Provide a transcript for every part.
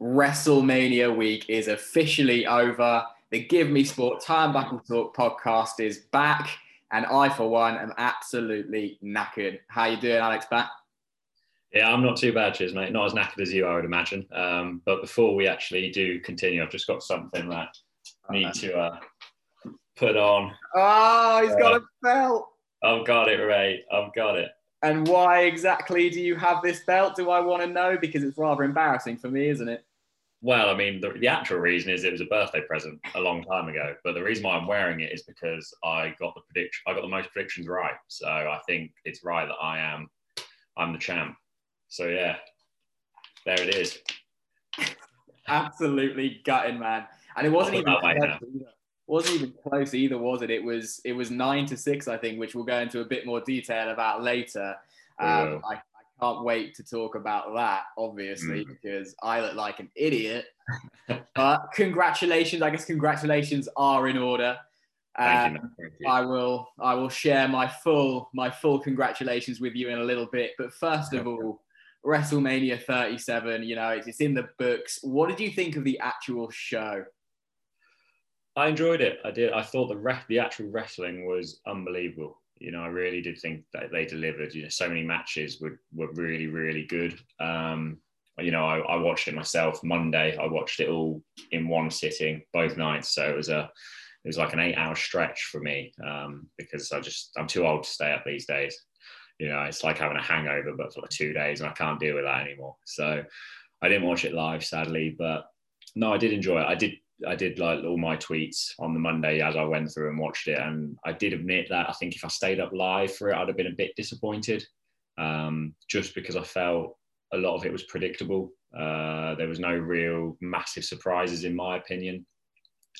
WrestleMania week is officially over. The Give Me Sport Time Back and Talk podcast is back, and I, for one, am absolutely knackered. How you doing, Alex? Back? Yeah, I'm not too bad, cheers, mate. Not as knackered as you, I would imagine. Um, but before we actually do continue, I've just got something that I need to uh, put on. Oh, he's got Uh, a belt. I've got it, Ray. I've got it. And why exactly do you have this belt? Do I want to know? Because it's rather embarrassing for me, isn't it? Well, I mean, the, the actual reason is it was a birthday present a long time ago. But the reason why I'm wearing it is because I got the prediction. I got the most predictions right. So I think it's right that I am. I'm the champ. So yeah, there it is. Absolutely gutting, man. And it wasn't even put that right close either. wasn't even close either, was it? It was it was nine to six, I think, which we'll go into a bit more detail about later. Um. I can't wait to talk about that, obviously, Mm. because I look like an idiot. but congratulations, I guess congratulations are in order. Thank Um, you. Thank you. I will I will share my full my full congratulations with you in a little bit. But first of all, WrestleMania 37, you know, it's, it's in the books. What did you think of the actual show? I enjoyed it. I did. I thought the ref, the actual wrestling was unbelievable. You know, I really did think that they delivered. You know, so many matches were were really really good. Um, you know, I, I watched it myself Monday. I watched it all in one sitting, both nights. So it was a it was like an eight hour stretch for me um, because I just I'm too old to stay up these days. You know, it's like having a hangover, but for like two days, and I can't deal with that anymore. So I didn't watch it live, sadly, but no, I did enjoy it. I did I did like all my tweets on the Monday as I went through and watched it, and I did admit that I think if I stayed up live for it, I'd have been a bit disappointed, um, just because I felt a lot of it was predictable. Uh, there was no real massive surprises in my opinion,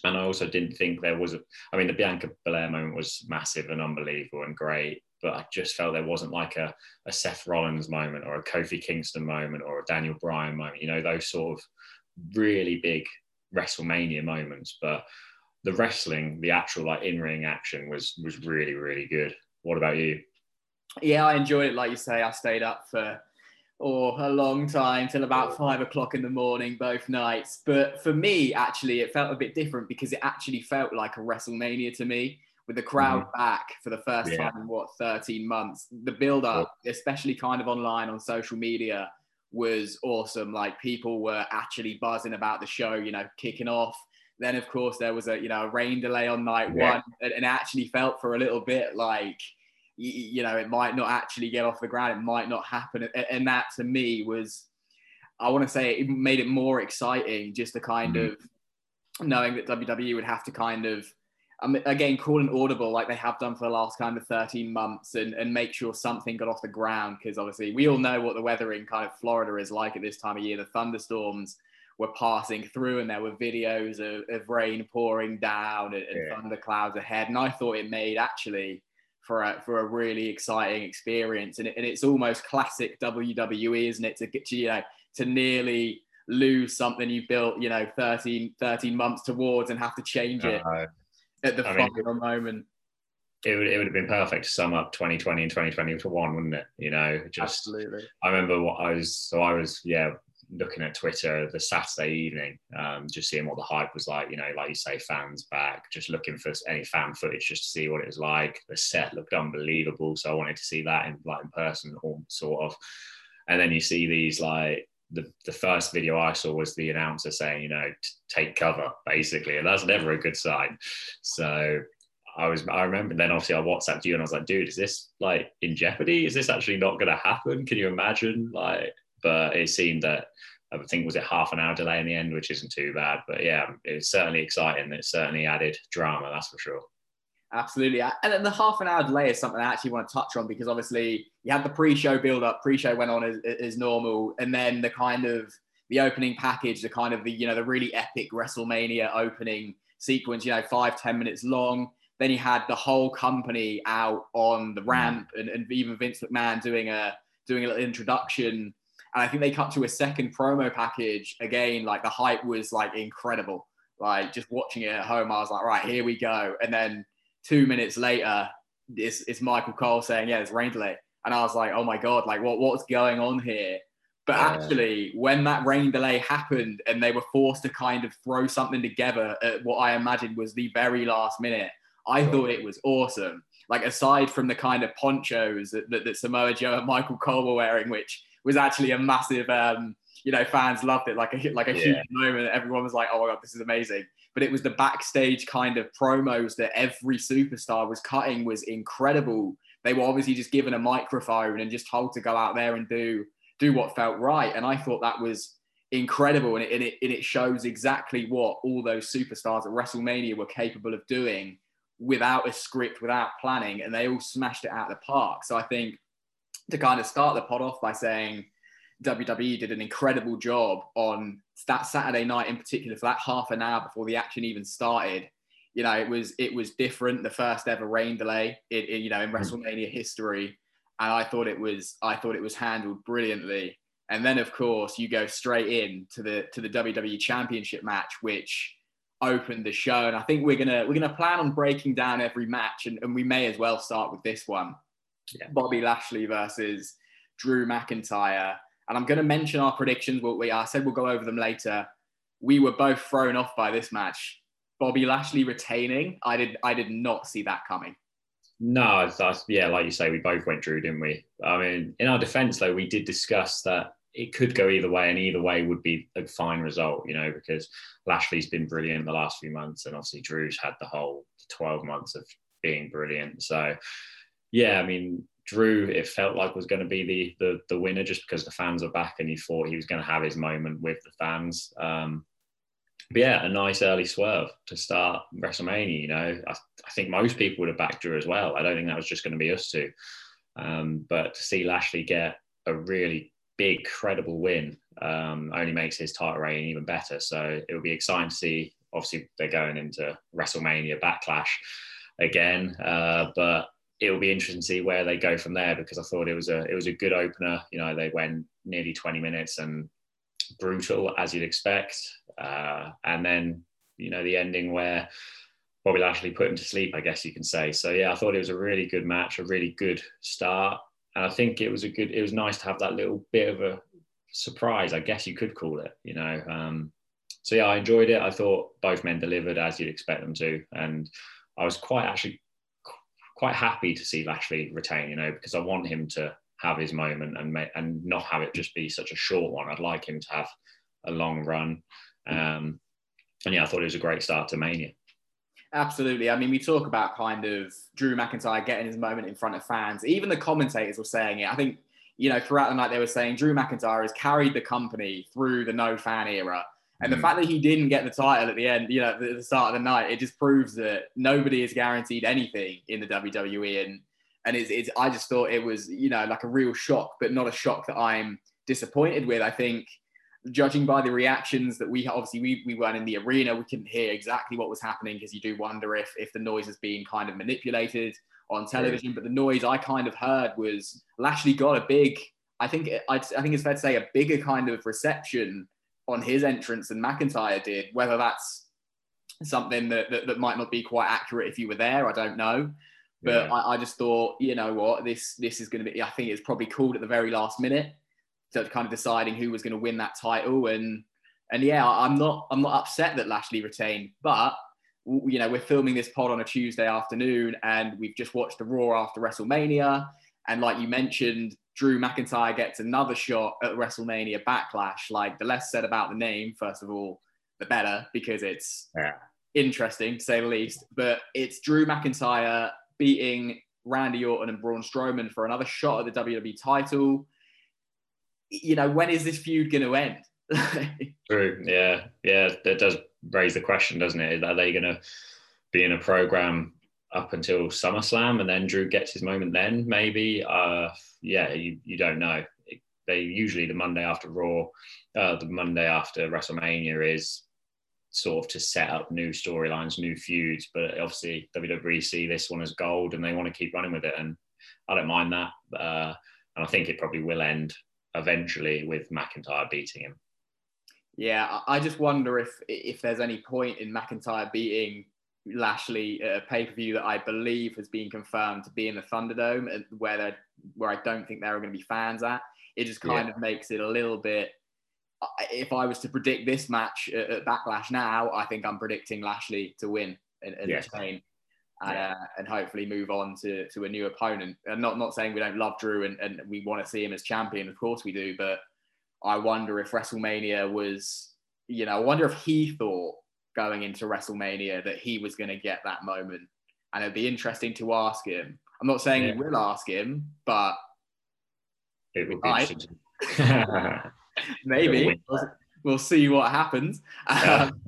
and I also didn't think there was a. I mean, the Bianca Belair moment was massive and unbelievable and great, but I just felt there wasn't like a, a Seth Rollins moment or a Kofi Kingston moment or a Daniel Bryan moment. You know, those sort of really big WrestleMania moments, but the wrestling, the actual like in ring action was was really really good. What about you? Yeah, I enjoyed it. Like you say, I stayed up for oh, a long time till about five o'clock in the morning, both nights. But for me, actually, it felt a bit different because it actually felt like a WrestleMania to me with the crowd mm-hmm. back for the first Yeah. time in what 13 months. The build up, especially kind of online on social media, was awesome. Like people were actually buzzing about the show, you know, kicking off. Then of course there was a you know a rain delay on night Yeah. one, and, and actually felt for a little bit like you know it might not actually get off the ground, it might not happen, and that to me was, I want to say it made it more exciting, just the kind Mhm. of knowing that WWE would have to kind of um, again call an audible like they have done for the last kind of 13 months and, and make sure something got off the ground because obviously we all know what the weather in kind of Florida is like at this time of year. The thunderstorms were passing through and there were videos of, of rain pouring down and, and Yeah. thunder clouds ahead. And I thought it made actually for a, for a really exciting experience. And, it, and it's almost classic WWE, isn't it? To get to, you know, to nearly lose something you built, you know, 13, 13 months towards and have to change it Uh, at the I mean- final moment. it would it would have been perfect to sum up 2020 and 2021, wouldn't it? You know, just Absolutely. I remember what I was so I was yeah looking at Twitter the Saturday evening, um, just seeing what the hype was like. You know, like you say, fans back, just looking for any fan footage just to see what it was like. The set looked unbelievable, so I wanted to see that in like in person, or sort of. And then you see these like the, the first video I saw was the announcer saying, you know, take cover, basically, and that's never a good sign. So I was, I remember then obviously I WhatsApped you and I was like, dude, is this like in jeopardy? Is this actually not going to happen? Can you imagine? Like, but it seemed that I think was it half an hour delay in the end, which isn't too bad. But yeah, it's certainly exciting. It certainly added drama, that's for sure. Absolutely. And then the half an hour delay is something I actually want to touch on because obviously you had the pre-show build up, pre-show went on as, as normal, and then the kind of the opening package, the kind of the, you know, the really epic WrestleMania opening sequence, you know, five ten minutes long. Then you had the whole company out on the mm. ramp and, and even Vince McMahon doing a doing a little introduction. And I think they cut to a second promo package again. Like the hype was like incredible. Like just watching it at home, I was like, right, here we go. And then two minutes later, it's, it's Michael Cole saying, yeah, it's rain delay. And I was like, oh my God, like what, what's going on here? But yeah. actually, when that rain delay happened and they were forced to kind of throw something together at what I imagined was the very last minute, I thought it was awesome. Like aside from the kind of ponchos that, that, that Samoa Joe and Michael Cole were wearing, which was actually a massive, um, you know, fans loved it, like a like a yeah. huge moment. Everyone was like, "Oh my god, this is amazing!" But it was the backstage kind of promos that every superstar was cutting was incredible. They were obviously just given a microphone and just told to go out there and do do what felt right, and I thought that was incredible, and it, and it, and it shows exactly what all those superstars at WrestleMania were capable of doing without a script, without planning, and they all smashed it out of the park. So I think to kind of start the pod off by saying WWE did an incredible job on that Saturday night in particular for that half an hour before the action even started. You know, it was it was different, the first ever rain delay, you know, in mm. WrestleMania history, and I thought it was I thought it was handled brilliantly. And then, of course, you go straight in to the to the WWE Championship match, which opened the show. And I think we're gonna we're gonna plan on breaking down every match, and, and we may as well start with this one. Yeah. Bobby Lashley versus Drew McIntyre. And I'm going to mention our predictions. What we I said we'll go over them later. We were both thrown off by this match. Bobby Lashley retaining. I did I did not see that coming. No, that's, yeah, like you say, we both went Drew, didn't we? I mean, in our defence though, we did discuss that it could go either way, and either way would be a fine result, you know, because Lashley's been brilliant the last few months, and obviously Drew's had the whole 12 months of being brilliant. So, yeah, I mean, Drew, it felt like was going to be the, the the winner just because the fans are back, and he thought he was going to have his moment with the fans. Um, but yeah, a nice early swerve to start WrestleMania. You know, I, I, think most people would have backed Drew as well. I don't think that was just going to be us two. Um, but to see Lashley get a really big, credible win um, only makes his title reign even better. So it will be exciting to see. Obviously, they're going into WrestleMania Backlash again, uh, but it will be interesting to see where they go from there because I thought it was a it was a good opener. You know, they went nearly 20 minutes and brutal as you'd expect, uh, and then you know the ending where Bobby Lashley put him to sleep, I guess you can say. So yeah, I thought it was a really good match, a really good start and I think it was a good. It was nice to have that little bit of a surprise, I guess you could call it. You know, um, so yeah, I enjoyed it. I thought both men delivered as you'd expect them to, and I was quite actually quite happy to see Lashley retain. You know, because I want him to have his moment and and not have it just be such a short one. I'd like him to have a long run. Um, and yeah, I thought it was a great start to Mania. Absolutely. I mean, we talk about kind of Drew McIntyre getting his moment in front of fans. Even the commentators were saying it. I think, you know, throughout the night they were saying Drew McIntyre has carried the company through the no fan era. And mm. the fact that he didn't get the title at the end, you know, at the start of the night, it just proves that nobody is guaranteed anything in the WWE. And and it's, it's I just thought it was, you know, like a real shock, but not a shock that I'm disappointed with. I think judging by the reactions that we obviously we, we weren't in the arena we couldn't hear exactly what was happening because you do wonder if if the noise is being kind of manipulated on television but the noise i kind of heard was lashley got a big i think i i think it's fair to say a bigger kind of reception on his entrance than mcintyre did whether that's something that, that, that might not be quite accurate if you were there i don't know but yeah. I, I just thought you know what this this is going to be i think it's probably called at the very last minute to kind of deciding who was going to win that title. And and yeah, I'm not I'm not upset that Lashley retained, but you know we're filming this pod on a Tuesday afternoon, and we've just watched the Raw after WrestleMania, and like you mentioned, Drew McIntyre gets another shot at WrestleMania Backlash. Like the less said about the name, first of all, the better because it's yeah. interesting to say the least. But it's Drew McIntyre beating Randy Orton and Braun Strowman for another shot at the WWE title you know, when is this feud going to end? True. Yeah. Yeah. That does raise the question, doesn't it? Are they going to be in a program up until SummerSlam and then Drew gets his moment then? Maybe. Uh, yeah. You, you don't know. They usually the Monday after Raw, uh, the Monday after WrestleMania is sort of to set up new storylines, new feuds. But obviously, WWE see this one as gold and they want to keep running with it. And I don't mind that. Uh, and I think it probably will end eventually with McIntyre beating him. Yeah, I just wonder if if there's any point in McIntyre beating Lashley at a pay per view that I believe has been confirmed to be in the Thunderdome, where where I don't think there are going to be fans at. it just kind yeah. of makes it a little bit. If I was to predict this match at, Backlash now, I think I'm predicting Lashley to win in, in yeah. the. And, yeah. uh, and, hopefully move on to, to a new opponent. And not not saying we don't love Drew and, and we want to see him as champion, of course we do. But I wonder if WrestleMania was, you know, I wonder if he thought going into WrestleMania that he was going to get that moment. And it'd be interesting to ask him. I'm not saying yeah. we will ask him, but it would be maybe we'll, we'll, see what happens. Um,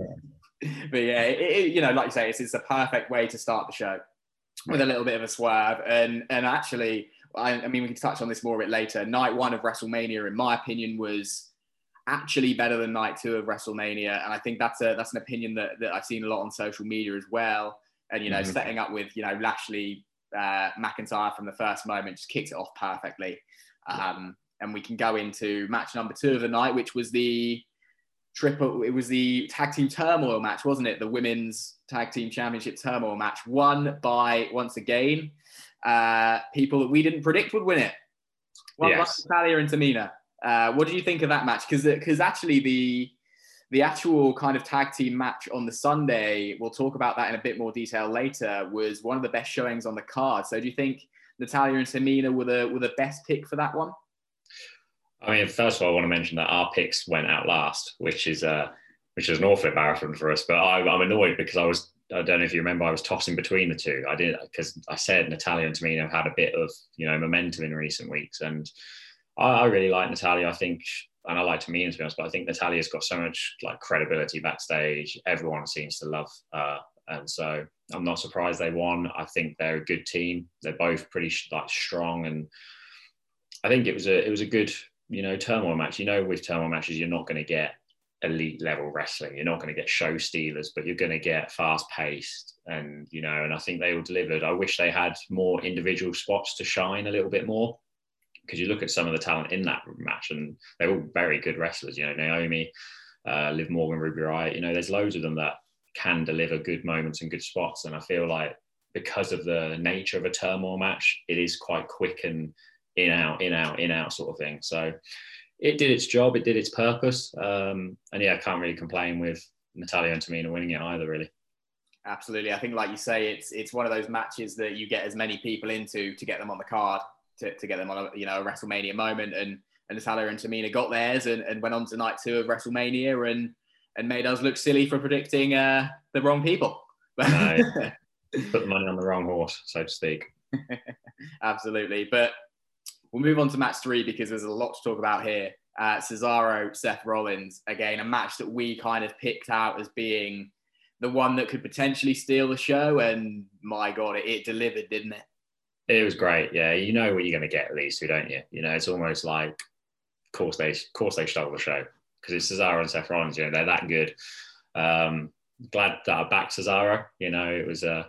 but yeah, it, it, you know, like you say, it's, it's a perfect way to start the show with a little bit of a swerve. And and actually, I, I mean, we can touch on this more a bit later. Night one of WrestleMania, in my opinion, was actually better than night two of WrestleMania, and I think that's a that's an opinion that, that I've seen a lot on social media as well. And you know, mm-hmm. setting up with you know Lashley uh, McIntyre from the first moment just kicked it off perfectly. Um, and we can go into match number two of the night, which was the triple. It was the tag team turmoil match, wasn't it? The women's tag team championship turmoil match, won by once again uh, people that we didn't predict would win it. One yes. by Natalya and Tamina. Uh, what do you think of that match? Because because actually the the actual kind of tag team match on the Sunday, we'll talk about that in a bit more detail later, was one of the best showings on the card. So do you think Natalya and Tamina were the were the best pick for that one? I mean, first of all, I want to mention that our picks went out last, which is uh, which is an awful embarrassment for us. But I, I'm annoyed because I was I don't know if you remember, I was tossing between the two. I did because I said Natalya and Tamina had a bit of you know momentum in recent weeks, and I, I really like Natalya. I think, and I like Tamina to be honest, but I think Natalya's got so much like credibility backstage. Everyone seems to love her, and so I'm not surprised they won. I think they're a good team. They're both pretty like strong, and I think it was a it was a good you know turmoil match. You know, with turmoil matches, you're not going to get elite level wrestling. You're not going to get show stealers, but you're going to get fast paced. And, you know, and I think they all delivered. I wish they had more individual spots to shine a little bit more because you look at some of the talent in that match and they're all very good wrestlers. You know, Naomi, uh, Liv Morgan, Ruby Riott, you know, there's loads of them that can deliver good moments and good spots. And I feel like because of the nature of a turmoil match, it is quite quick and in out, in out, in out sort of thing. So, it did its job, it did its purpose. Um, and yeah, I can't really complain with Natalya and Tamina winning it either, really. Absolutely. I think, like you say, it's it's one of those matches that you get as many people into to get them on the card, to, to get them on a you know a WrestleMania moment. And, and Natalya and Tamina got theirs and, and went on to night two of WrestleMania and and made us look silly for predicting uh, the wrong people. no, put the money on the wrong horse, so to speak. Absolutely. But We'll move on to match three because there's a lot to talk about here. Uh, Cesaro, Seth Rollins, again, a match that we kind of picked out as being the one that could potentially steal the show. And my God, it, it delivered, didn't it? It was great. Yeah. You know what you're going to get at least, don't you? You know, it's almost like, of course they, of course they stole the show because it's Cesaro and Seth Rollins, you know, they're that good. Um, glad that I backed Cesaro. You know, it was a,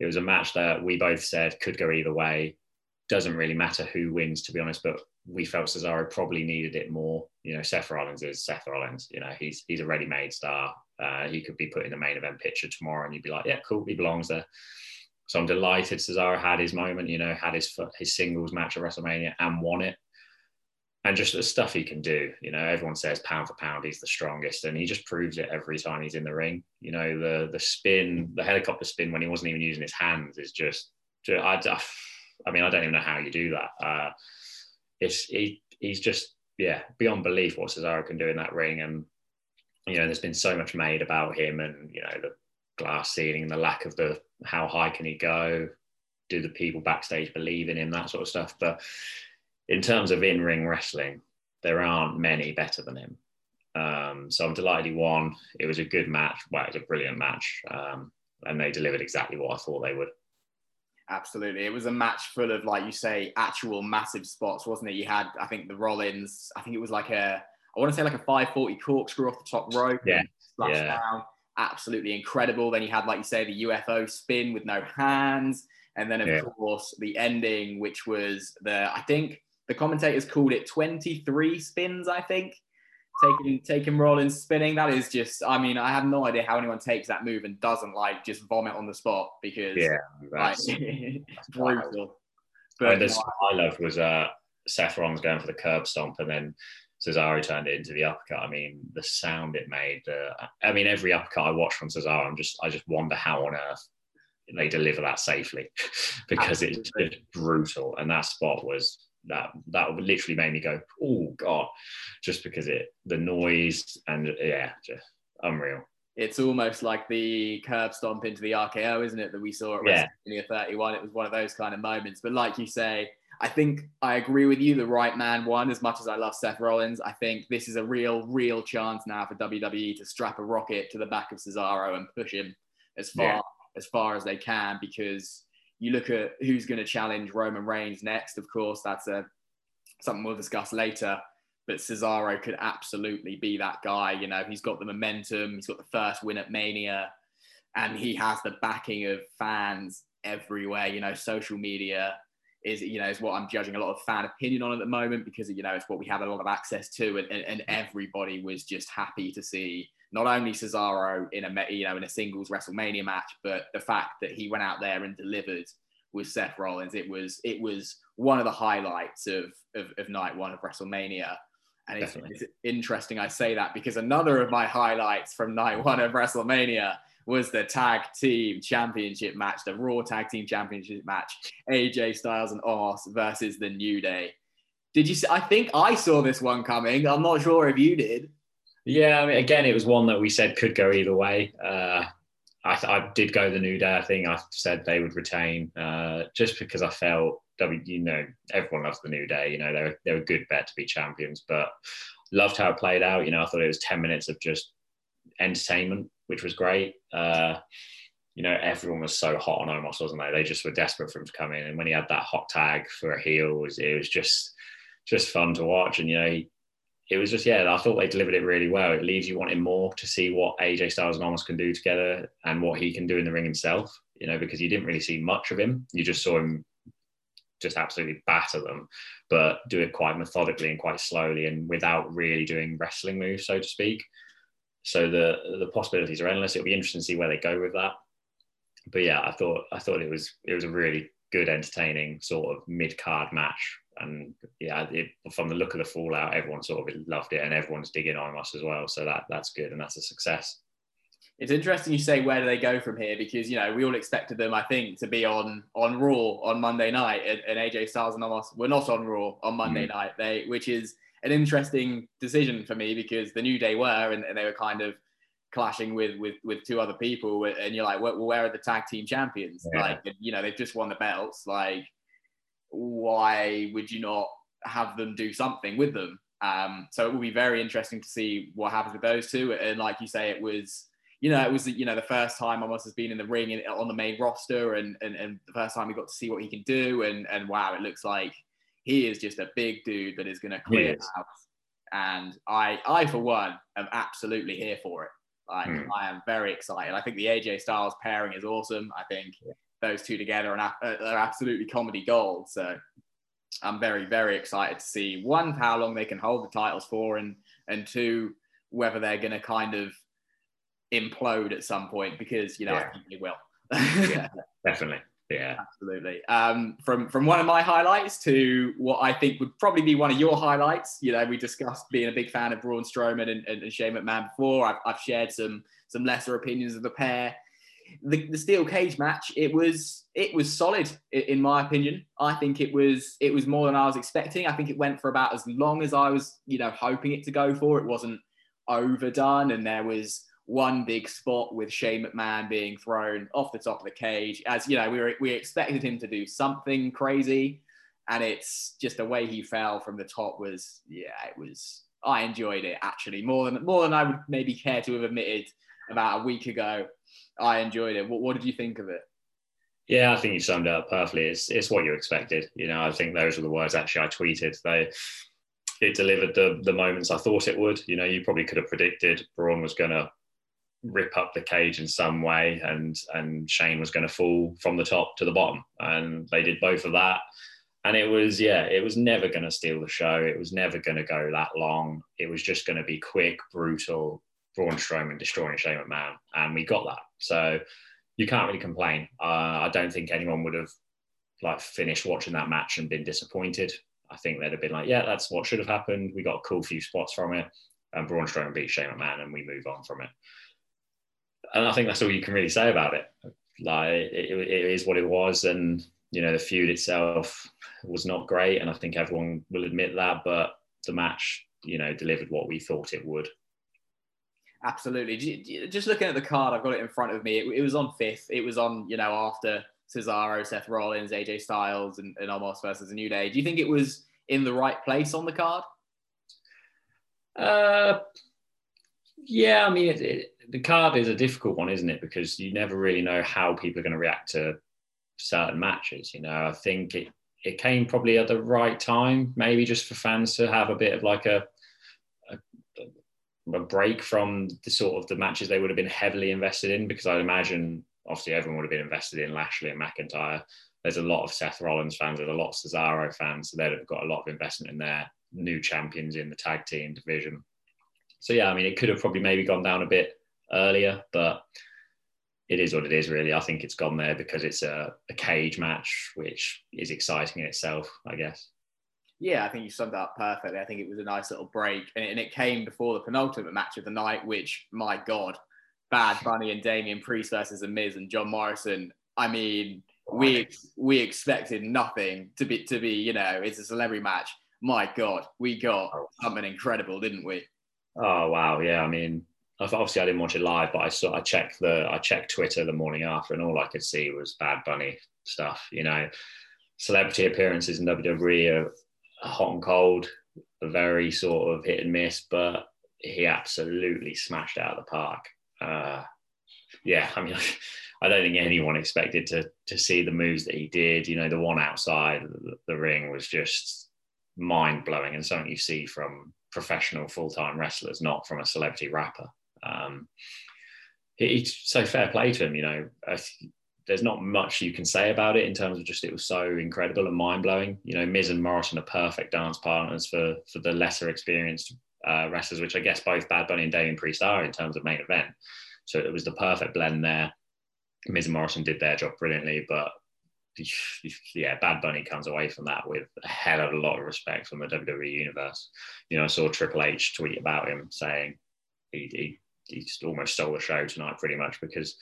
it was a match that we both said could go either way doesn't really matter who wins, to be honest. But we felt Cesaro probably needed it more. You know, Seth Rollins is Seth Rollins. You know, he's he's a ready-made star. Uh, he could be put in the main event picture tomorrow, and you'd be like, yeah, cool, he belongs there. So I'm delighted Cesaro had his moment. You know, had his his singles match at WrestleMania and won it. And just the stuff he can do, you know, everyone says pound for pound he's the strongest, and he just proves it every time he's in the ring. You know, the the spin, the helicopter spin when he wasn't even using his hands is just, I I mean, I don't even know how you do that. Uh, it's he, he's just yeah beyond belief what Cesaro can do in that ring, and you know, there's been so much made about him, and you know, the glass ceiling and the lack of the how high can he go? Do the people backstage believe in him? That sort of stuff. But in terms of in-ring wrestling, there aren't many better than him. Um, so I'm delighted he won. It was a good match. Well, it was a brilliant match, um, and they delivered exactly what I thought they would. Absolutely. It was a match full of, like you say, actual massive spots, wasn't it? You had, I think, the Rollins, I think it was like a, I want to say like a 540 corkscrew off the top rope. Yeah. yeah. down. Absolutely incredible. Then you had, like you say, the UFO spin with no hands. And then, of yeah. course, the ending, which was the, I think the commentators called it 23 spins, I think taking taking Rollins spinning. That is just. I mean, I have no idea how anyone takes that move and doesn't like just vomit on the spot because yeah, that's, like, that's brutal. But I, mean, I loved was uh, Seth Rollins going for the curb stomp, and then Cesaro turned it into the uppercut. I mean, the sound it made. Uh, I mean, every uppercut I watch from Cesaro, I'm just I just wonder how on earth they deliver that safely because it's just brutal. And that spot was that that literally made me go, oh god, just because it the noise and yeah, just unreal. It's almost like the curb stomp into the RKO, isn't it? That we saw at yeah. WrestleMania 31. It was one of those kind of moments. But like you say, I think I agree with you. The right man won. As much as I love Seth Rollins, I think this is a real, real chance now for WWE to strap a rocket to the back of Cesaro and push him as far yeah. as far as they can because you look at who's going to challenge Roman Reigns next. Of course, that's a something we'll discuss later. But Cesaro could absolutely be that guy. You know, he's got the momentum. He's got the first win at Mania, and he has the backing of fans everywhere. You know, social media is you know is what I'm judging a lot of fan opinion on at the moment because you know it's what we have a lot of access to, and, and, and everybody was just happy to see not only Cesaro in a you know in a singles WrestleMania match, but the fact that he went out there and delivered with Seth Rollins. It was it was one of the highlights of of, of night one of WrestleMania. And it's, it's, interesting I say that because another of my highlights from night one of WrestleMania was the tag team championship match, the Raw tag team championship match, AJ Styles and Omos versus the New Day. Did you see? I think I saw this one coming. I'm not sure if you did. Yeah, I mean, again, it was one that we said could go either way. Uh, I, I, did go the New Day. I think I said they would retain uh, just because I felt. You know, everyone loves the New Day. You know, they're they're a good bet to be champions, but loved how it played out. You know, I thought it was ten minutes of just entertainment, which was great. Uh, you know, everyone was so hot on Omos, wasn't they? They just were desperate for him to come in, and when he had that hot tag for a heel, it was, it was just just fun to watch. And you know, he, it was just yeah, I thought they delivered it really well. It leaves you wanting more to see what AJ Styles and Omos can do together and what he can do in the ring himself. You know, because you didn't really see much of him. You just saw him just absolutely batter them, but do it quite methodically and quite slowly and without really doing wrestling moves, so to speak. So the the possibilities are endless. It'll be interesting to see where they go with that. But yeah, I thought I thought it was it was a really good, entertaining sort of mid card match and yeah, it, from the look of the fallout, everyone sort of loved it, and everyone's digging on us as well. So that that's good, and that's a success. It's interesting you say where do they go from here because you know we all expected them, I think, to be on on Raw on Monday night, and, and AJ Styles and Omos were not on Raw on Monday mm. night. They, which is an interesting decision for me because the New Day were, and, and they were kind of clashing with with with two other people, and you're like, well, where are the tag team champions? Yeah. Like, you know, they've just won the belts, like why would you not have them do something with them? Um, so it will be very interesting to see what happens with those two. And like you say, it was, you know, it was, you know, the first time Omos has been in the ring in, on the main roster and, and, and the first time we got to see what he can do. And, and wow, it looks like he is just a big dude that is going to clear out. And I, I, for one, am absolutely here for it. Like, mm. I am very excited. I think the AJ Styles pairing is awesome. I think those two together and are absolutely comedy gold. So I'm very, very excited to see one, how long they can hold the titles for, and and two, whether they're going to kind of implode at some point because you know yeah. I think they will. yeah, definitely. Yeah, absolutely. Um, from from one of my highlights to what I think would probably be one of your highlights. You know, we discussed being a big fan of Braun Strowman and, and, and Shane McMahon before. I've, I've shared some some lesser opinions of the pair the, the steel cage match it was it was solid in my opinion i think it was it was more than i was expecting i think it went for about as long as i was you know hoping it to go for it wasn't overdone and there was one big spot with Shane McMahon being thrown off the top of the cage as you know we were we expected him to do something crazy and it's just the way he fell from the top was yeah it was I enjoyed it actually more than more than I would maybe care to have admitted about a week ago I enjoyed it. What, what did you think of it? Yeah, I think you summed it up perfectly. It's it's what you expected. You know, I think those were the words actually I tweeted. They it delivered the the moments I thought it would. You know, you probably could have predicted Braun was going to rip up the cage in some way, and and Shane was going to fall from the top to the bottom, and they did both of that. And it was yeah, it was never going to steal the show. It was never going to go that long. It was just going to be quick, brutal, Braun Strowman destroying Shane McMahon, and we got that. So you can't really complain. Uh, I don't think anyone would have like finished watching that match and been disappointed. I think they'd have been like, yeah, that's what should have happened. We got a cool few spots from it, and Braun Strowman beat Shane McMahon, and we move on from it. And I think that's all you can really say about it. Like it, it is what it was, and you know the feud itself was not great, and I think everyone will admit that. But the match, you know, delivered what we thought it would. Absolutely. Just looking at the card, I've got it in front of me. It, it was on fifth. It was on, you know, after Cesaro, Seth Rollins, AJ Styles, and, and Omos versus a New Day. Do you think it was in the right place on the card? Uh, yeah, I mean, it, it, the card is a difficult one, isn't it? Because you never really know how people are going to react to certain matches. You know, I think it it came probably at the right time, maybe just for fans to have a bit of like a a break from the sort of the matches they would have been heavily invested in because I'd imagine obviously everyone would have been invested in Lashley and McIntyre. There's a lot of Seth Rollins fans, there's a lot of Cesaro fans, so they'd have got a lot of investment in their new champions in the tag team division. So yeah, I mean, it could have probably maybe gone down a bit earlier, but it is what it is, really. I think it's gone there because it's a, a cage match, which is exciting in itself, I guess. Yeah, I think you summed it up perfectly. I think it was a nice little break, and it, and it came before the penultimate match of the night, which, my God, Bad Bunny and Damian Priest versus The Miz and John Morrison. I mean, we we expected nothing to be to be, you know, it's a celebrity match. My God, we got oh. something incredible, didn't we? Oh wow, yeah. I mean, obviously I didn't watch it live, but I saw I checked the I checked Twitter the morning after, and all I could see was Bad Bunny stuff. You know, celebrity appearances in WWE are hot and cold, very sort of hit and miss, but he absolutely smashed out of the park. Uh, yeah, I mean, I don't think anyone expected to to see the moves that he did. You know, the one outside the, the ring was just mind blowing and something you see from professional full time wrestlers, not from a celebrity rapper. Um, it's so fair play to him. You know, there's not much you can say about it in terms of just it was so incredible and mind blowing. You know, Miz and Morrison are perfect dance partners for for the lesser experienced uh, wrestlers, which I guess both Bad Bunny and Damian Priest are in terms of main event. So it was the perfect blend there. Miz and Morrison did their job brilliantly, but yeah, Bad Bunny comes away from that with a hell of a lot of respect from the WWE universe. You know, I saw Triple H tweet about him saying he, he, he just almost stole the show tonight, pretty much because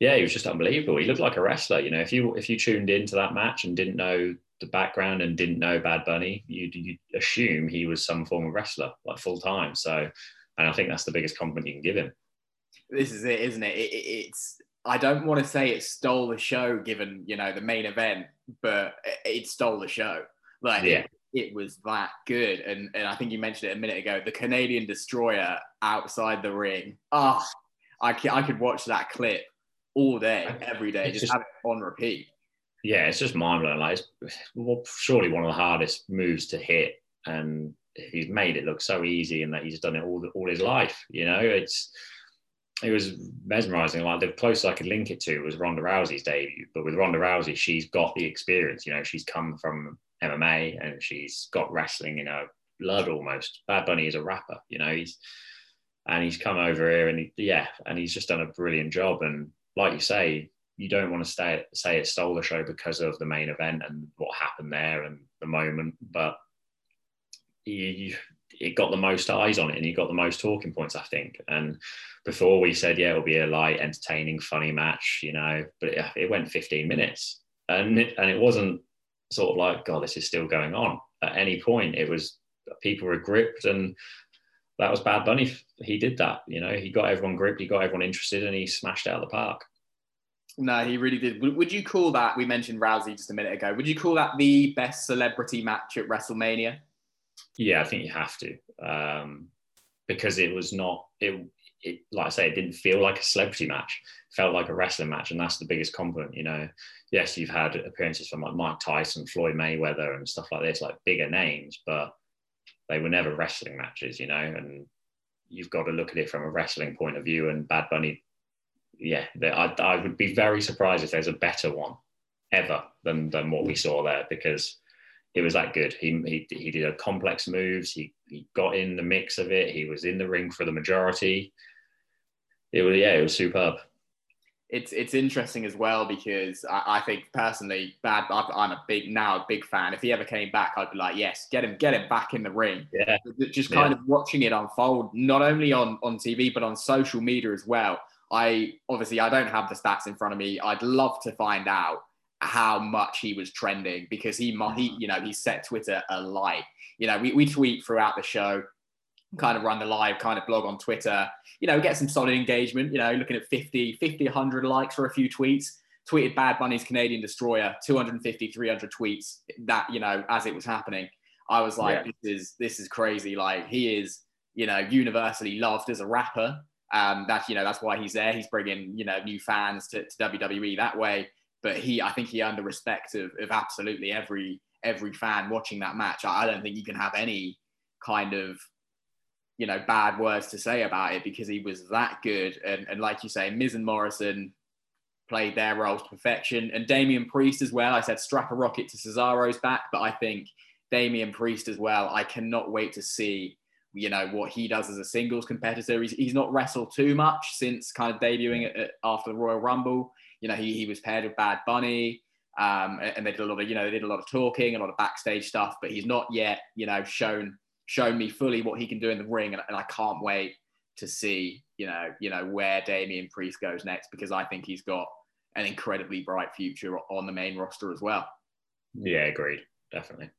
yeah, he was just unbelievable. He looked like a wrestler. You know, if you if you tuned into that match and didn't know the background and didn't know Bad Bunny, you'd, you'd assume he was some form of wrestler, like full time. So, and I think that's the biggest compliment you can give him. This is it, isn't it? it, it it's I don't want to say it stole the show, given you know the main event, but it, it stole the show. Like yeah. It, was that good, and and I think you mentioned it a minute ago. The Canadian Destroyer outside the ring. Oh, I I could watch that clip all day, every day, just, just, have it on repeat. Yeah, it's just mind blowing. Like, it's well, surely one of the hardest moves to hit, and he's made it look so easy, and that he's done it all all his life. You know, it's it was mesmerizing. Like the closest I could link it to was Ronda Rousey's debut, but with Ronda Rousey, she's got the experience. You know, she's come from MMA and she's got wrestling in her blood almost. Bad Bunny is a rapper. You know, he's and he's come over here and he, yeah, and he's just done a brilliant job. And like you say, you don't want to stay, say it stole the show because of the main event and what happened there and the moment, but you, it got the most eyes on it and you got the most talking points, I think. And before we said, yeah, it'll be a light, entertaining, funny match, you know, but it, it went 15 minutes and it, and it wasn't sort of like, God, this is still going on. At any point, it was people were gripped and that was Bad Bunny. He did that. You know, he got everyone gripped, he got everyone interested, and he smashed out of the park. No, he really did. Would you call that? We mentioned Rousey just a minute ago. Would you call that the best celebrity match at WrestleMania? Yeah, I think you have to, um, because it was not. It, it, like I say, it didn't feel like a celebrity match. It felt like a wrestling match, and that's the biggest compliment. You know, yes, you've had appearances from like Mike Tyson, Floyd Mayweather, and stuff like this, like bigger names, but they were never wrestling matches, you know, and you've got to look at it from a wrestling point of view. And Bad Bunny, yeah, I, I would be very surprised if there's a better one ever than, than what we saw there because it was that good. He, he, he did a complex moves. He, he got in the mix of it. He was in the ring for the majority. It was, yeah, it was superb. it's it's interesting as well because I, I think personally, bad. I'm a big now a big fan. If he ever came back, I'd be like, yes, get him, get him back in the ring. Yeah, just kind yeah. of watching it unfold, not only on on TV but on social media as well. I obviously I don't have the stats in front of me. I'd love to find out how much he was trending because he he mm. you know he set Twitter alight. You know, we, we tweet throughout the show kind of run the live kind of blog on Twitter, you know, get some solid engagement, you know, looking at 50, 50, 100 likes for a few tweets, tweeted Bad Bunny's Canadian Destroyer, 250, 300 tweets that, you know, as it was happening. I was like, yeah. this is, this is crazy. Like he is, you know, universally loved as a rapper. Um, that's, you know, that's why he's there. He's bringing, you know, new fans to, to WWE that way. But he, I think he earned the respect of, of absolutely every, every fan watching that match. I, I don't think you can have any kind of you know, bad words to say about it because he was that good. And, and like you say, Miz and Morrison played their roles to perfection. And Damian Priest as well. I said strap a rocket to Cesaro's back, but I think Damian Priest as well. I cannot wait to see, you know, what he does as a singles competitor. He's, he's not wrestled too much since kind of debuting at, at, after the Royal Rumble. You know, he, he was paired with Bad Bunny. Um, and they did a lot of, you know, they did a lot of talking, a lot of backstage stuff, but he's not yet, you know, shown shown me fully what he can do in the ring, and, and I can't wait to see you know you know where Damian Priest goes next because I think he's got an incredibly bright future on the main roster as well. Yeah, agreed, definitely.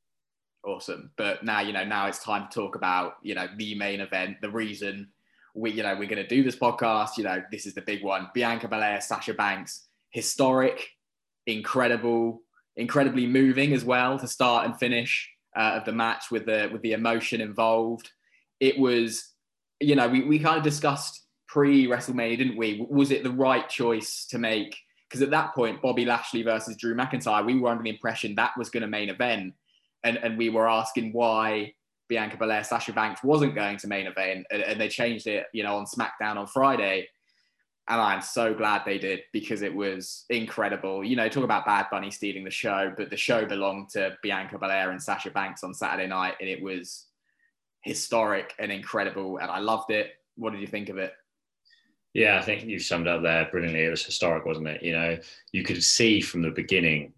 Awesome, but now you know now it's time to talk about you know the main event, the reason we you know we're going to do this podcast. You know this is the big one: Bianca Belair, Sasha Banks, historic, incredible, incredibly moving as well to start and finish uh, of the match with the with the emotion involved. It was, you know, we, we kind of discussed pre WrestleMania, didn't we? Was it the right choice to make? Because at that point, Bobby Lashley versus Drew McIntyre, we were under the impression that was going to main event, and and we were asking why Bianca Belair, Sasha Banks wasn't going to main event, and, and they changed it, you know, on SmackDown on Friday and I'm so glad they did because it was incredible. You know, talk about Bad Bunny stealing the show, but the show belonged to Bianca Belair and Sasha Banks on Saturday night, and it was historic and incredible, and I loved it. What did you think of it? Yeah, I think you summed up there brilliantly. It was historic, wasn't it? You know, you could see from the beginning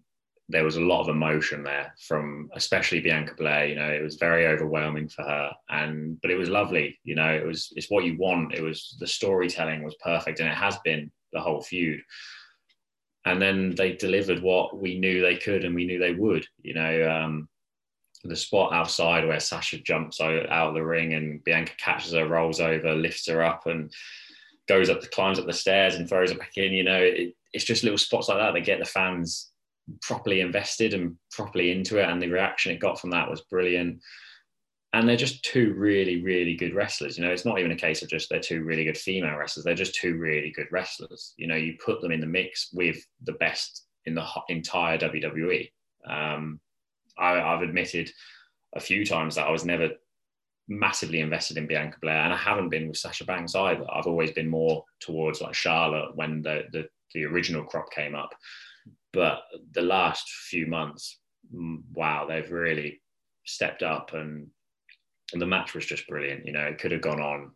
there was a lot of emotion there from especially Bianca Belair. You know, it was very overwhelming for her, and but it was lovely. You know, it was it's what you want. It was the storytelling was perfect, and it has been the whole feud. And then they delivered what we knew they could, and we knew they would. You know, um, the spot outside where Sasha jumps out of the ring and Bianca catches her, rolls over, lifts her up, and goes up, the climbs up the stairs, and throws her back in. You know, it, it's just little spots like that that get the fans properly invested and properly into it, and the reaction it got from that was brilliant. And they're just two really, really good wrestlers. You know, it's not even a case of just they're two really good female wrestlers. They're just two really good wrestlers. You know, you put them in the mix with the best in the entire WWE. Um, I, I've admitted a few times that I was never massively invested in Bianca Belair, and I haven't been with Sasha Banks either. I've always been more towards like Charlotte when the the, the original crop came up. But the last few months, mm, wow, they've really stepped up and and the match was just brilliant. You know, it could have gone on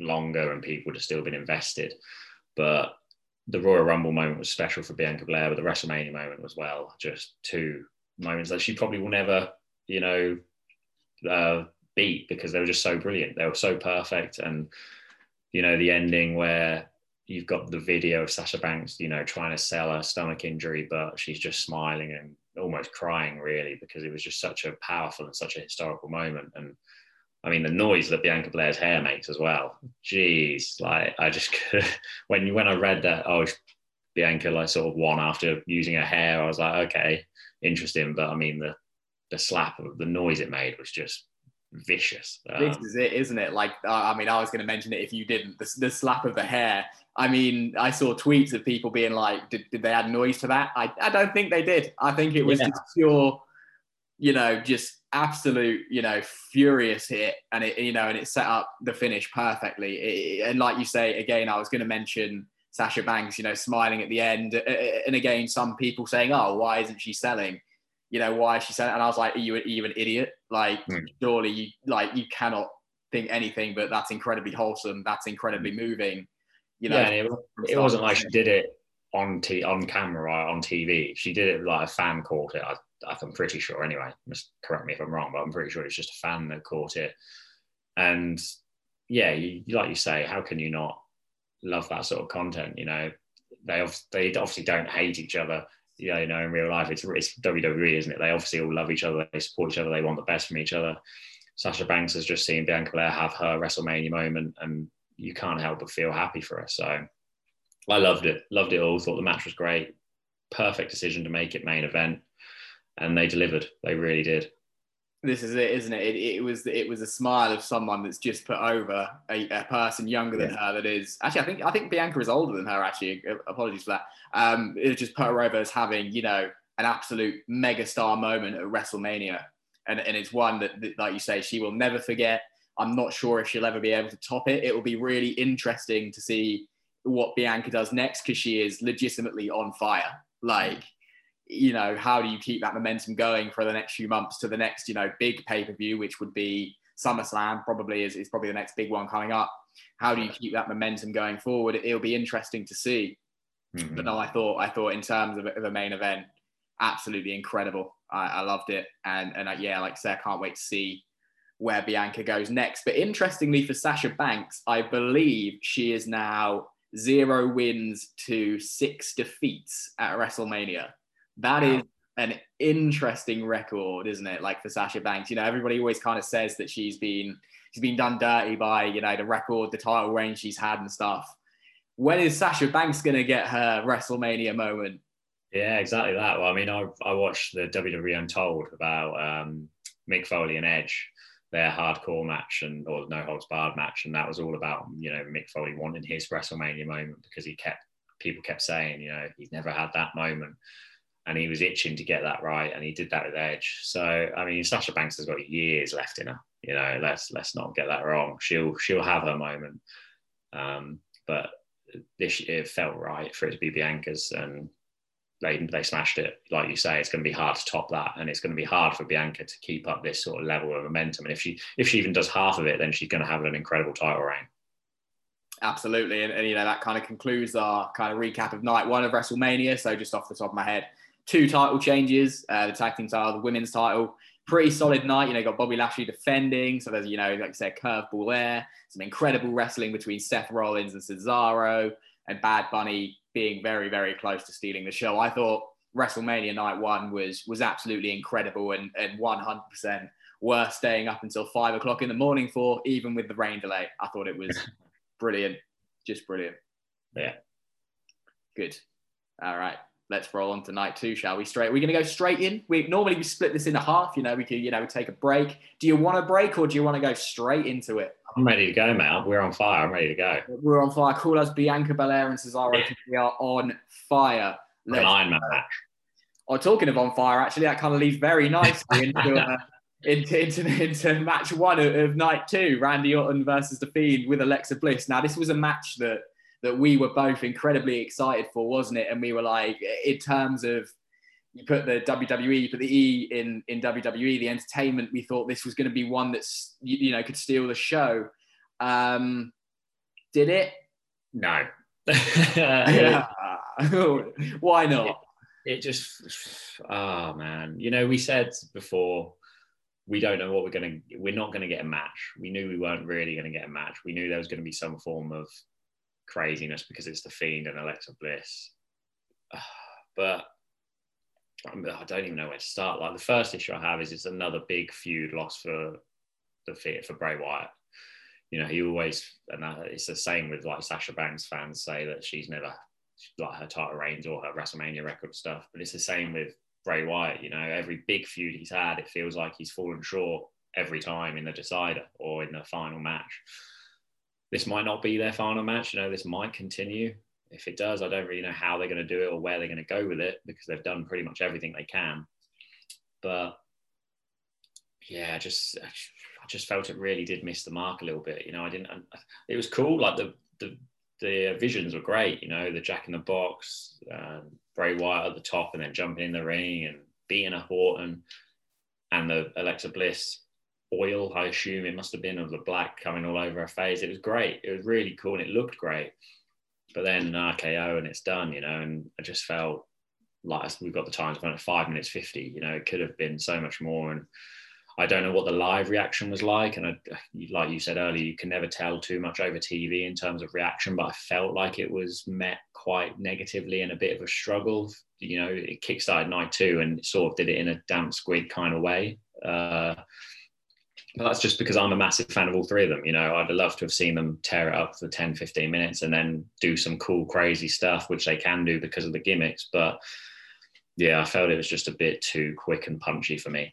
longer and people would have still been invested. But the Royal Rumble moment was special for Bianca Belair, but the WrestleMania moment as well. Just two moments that she probably will never, you know, uh, beat because they were just so brilliant. They were so perfect. And, you know, the ending where you've got the video of Sasha Banks, you know, trying to sell her stomach injury, but she's just smiling and almost crying, really, because it was just such a powerful and such a historical moment. And I mean, the noise that Bianca Belair's hair makes as well. Jeez, like I just when when I read that, oh, Bianca like sort of won after using her hair, I was like, okay, interesting. But I mean, the the slap the noise it made was just vicious. Um, this is it, isn't it? Like, uh, I mean, I was going to mention it if you didn't. The, the, slap of the hair. I mean, I saw tweets of people being like, "Did, did they add noise to that?" I, I don't think they did. I think it was yeah. just pure, you know, just absolute, you know, furious hit, and it, you know, and it set up the finish perfectly. It, and like you say, again, I was going to mention Sasha Banks, you know, smiling at the end, and again, some people saying, "Oh, why isn't she selling?" You know, why she said it. And I was like, are you, are you an idiot? Like, mm. surely you, like, you cannot think anything, but that's incredibly wholesome. That's incredibly moving. You know, yeah, it, it wasn't like she did it on t on camera on TV. She did it like a fan caught it. I, I'm pretty sure anyway. Just correct me if I'm wrong, but I'm pretty sure it's just a fan that caught it. And yeah, you, like you say, how can you not love that sort of content? You know, they they obviously don't hate each other. Yeah, you know, in real life, it's, it's WWE, isn't it? They obviously all love each other. They support each other. They want the best from each other. Sasha Banks has just seen Bianca Belair have her WrestleMania moment, and you can't help but feel happy for her. So I loved it. Loved it all. Thought the match was great. Perfect decision to make it main event, and they delivered. They really did this is it, isn't it? it? It, was it was a smile of someone that's just put over a, a person younger than her. That is actually, I think I think Bianca is older than her. Actually, apologies for that. Um, it just put her over as having you know an absolute megastar moment at WrestleMania, and and it's one that, that, like you say, she will never forget. I'm not sure if she'll ever be able to top it. It will be really interesting to see what Bianca does next because she is legitimately on fire. Like you know, how do you keep that momentum going for the next few months to the next, you know, big pay per view, which would be SummerSlam, probably is, is probably the next big one coming up. How do you keep that momentum going forward? It'll be interesting to see. Mm-hmm. But no, I thought I thought in terms of, of a main event, absolutely incredible. I, I loved it, and and uh, yeah, like I said, I can't wait to see where Bianca goes next. But interestingly, for Sasha Banks, I believe she is now zero wins to six defeats at WrestleMania. That wow. is an interesting record, isn't it? Like for Sasha Banks, you know, everybody always kind of says that she's been she's been done dirty by you know the record, the title reign she's had and stuff. When is Sasha Banks going to get her WrestleMania moment? Yeah, exactly that. Well, I mean, I, I watched the WWE Untold about um, Mick Foley and Edge, their hardcore match and or no holds barred match, and that was all about you know Mick Foley wanting his WrestleMania moment because he kept people kept saying you know he's never had that moment and he was itching to get that right, and he did that with Edge. So I mean, Sasha Banks has got years left in her. You know, let's let's not get that wrong. She'll she'll have her moment, um, but this it felt right for it to be Bianca's, and they they smashed it. Like you say, it's going to be hard to top that, and it's going to be hard for Bianca to keep up this sort of level of momentum. And if she if she even does half of it, then she's going to have an incredible title reign. Absolutely, and, and you know that kind of concludes our kind of recap of night one of WrestleMania. So just off the top of my head two title changes, uh, the tag team title, the women's title. Pretty solid night. You know, got Bobby Lashley defending. So there's, you know, like I said, curveball there. Some incredible wrestling between Seth Rollins and Cesaro, and Bad Bunny being very, very close to stealing the show. I thought WrestleMania night one was was absolutely incredible and, and 100% worth staying up until five o'clock in the morning for, even with the rain delay. I thought it was brilliant, just brilliant. Yeah. Good. All right let's roll on to night two, shall we? Straight, we're going to go straight in. We normally we split this into half. You know, we could you know take a break. Do you want a break or do you want to go straight into it? I'm ready to go, man. We're on fire. I'm ready to go. We're on fire. Call us Bianca Belair and Cesaro. Yeah. We are on fire. Let's An Iron Man match. Oh, talking of on fire, actually, that kind of leads very nicely into, uh, into, into, into match one of, of night two, Randy Orton versus The Fiend with Alexa Bliss. Now, this was a match that that we were both incredibly excited for, wasn't it? And we were like, in terms of you put the WWE, you put the E in in WWE, the entertainment. We thought this was going to be one that's you, know could steal the show. Um, did it? No. Why not? It, it just, oh man, you know, we said before we don't know what we're going to we're not going to get a match we knew we weren't really going to get a match we knew there was going to be some form of craziness because it's the Fiend and Alexa Bliss. But I don't even know where to start. Like the first issue I have is it's another big feud loss for the for Bray Wyatt. You know, he always and uh, it's the same with like Sasha Banks fans say that she's never like her title reigns or her WrestleMania record stuff. But it's the same with Bray Wyatt. You know, every big feud he's had, it feels like he's fallen short every time in the decider or in the final match this might not be their final match. You know, this might continue. If it does, I don't really know how they're going to do it or where they're going to go with it because they've done pretty much everything they can. But yeah, I just I just felt it really did miss the mark a little bit. You know, I didn't. It was cool. Like the the the visions were great. You know, the Jack in the Box, um, Bray Wyatt at the top, and then jumping in the ring and beating a Orton, and the Alexa Bliss oil, I assume it must have been of the black coming all over her face. It was great. It was really cool and it looked great. but then an RKO and it's done, you know. And I just felt like we've got the time to run at five minutes fifty. You know, it could have been so much more. And I don't know what the live reaction was like. And I, like you said earlier, you can never tell too much over TV in terms of reaction. But I felt like it was met quite negatively and a bit of a struggle. You know, it kickstarted night two and sort of did it in a damp squid kind of way. Uh, that's just because I'm a massive fan of all three of them. You know, I'd love to have seen them tear it up for 10, 15 minutes and then do some cool, crazy stuff, which they can do because of the gimmicks. But yeah, I felt it was just a bit too quick and punchy for me.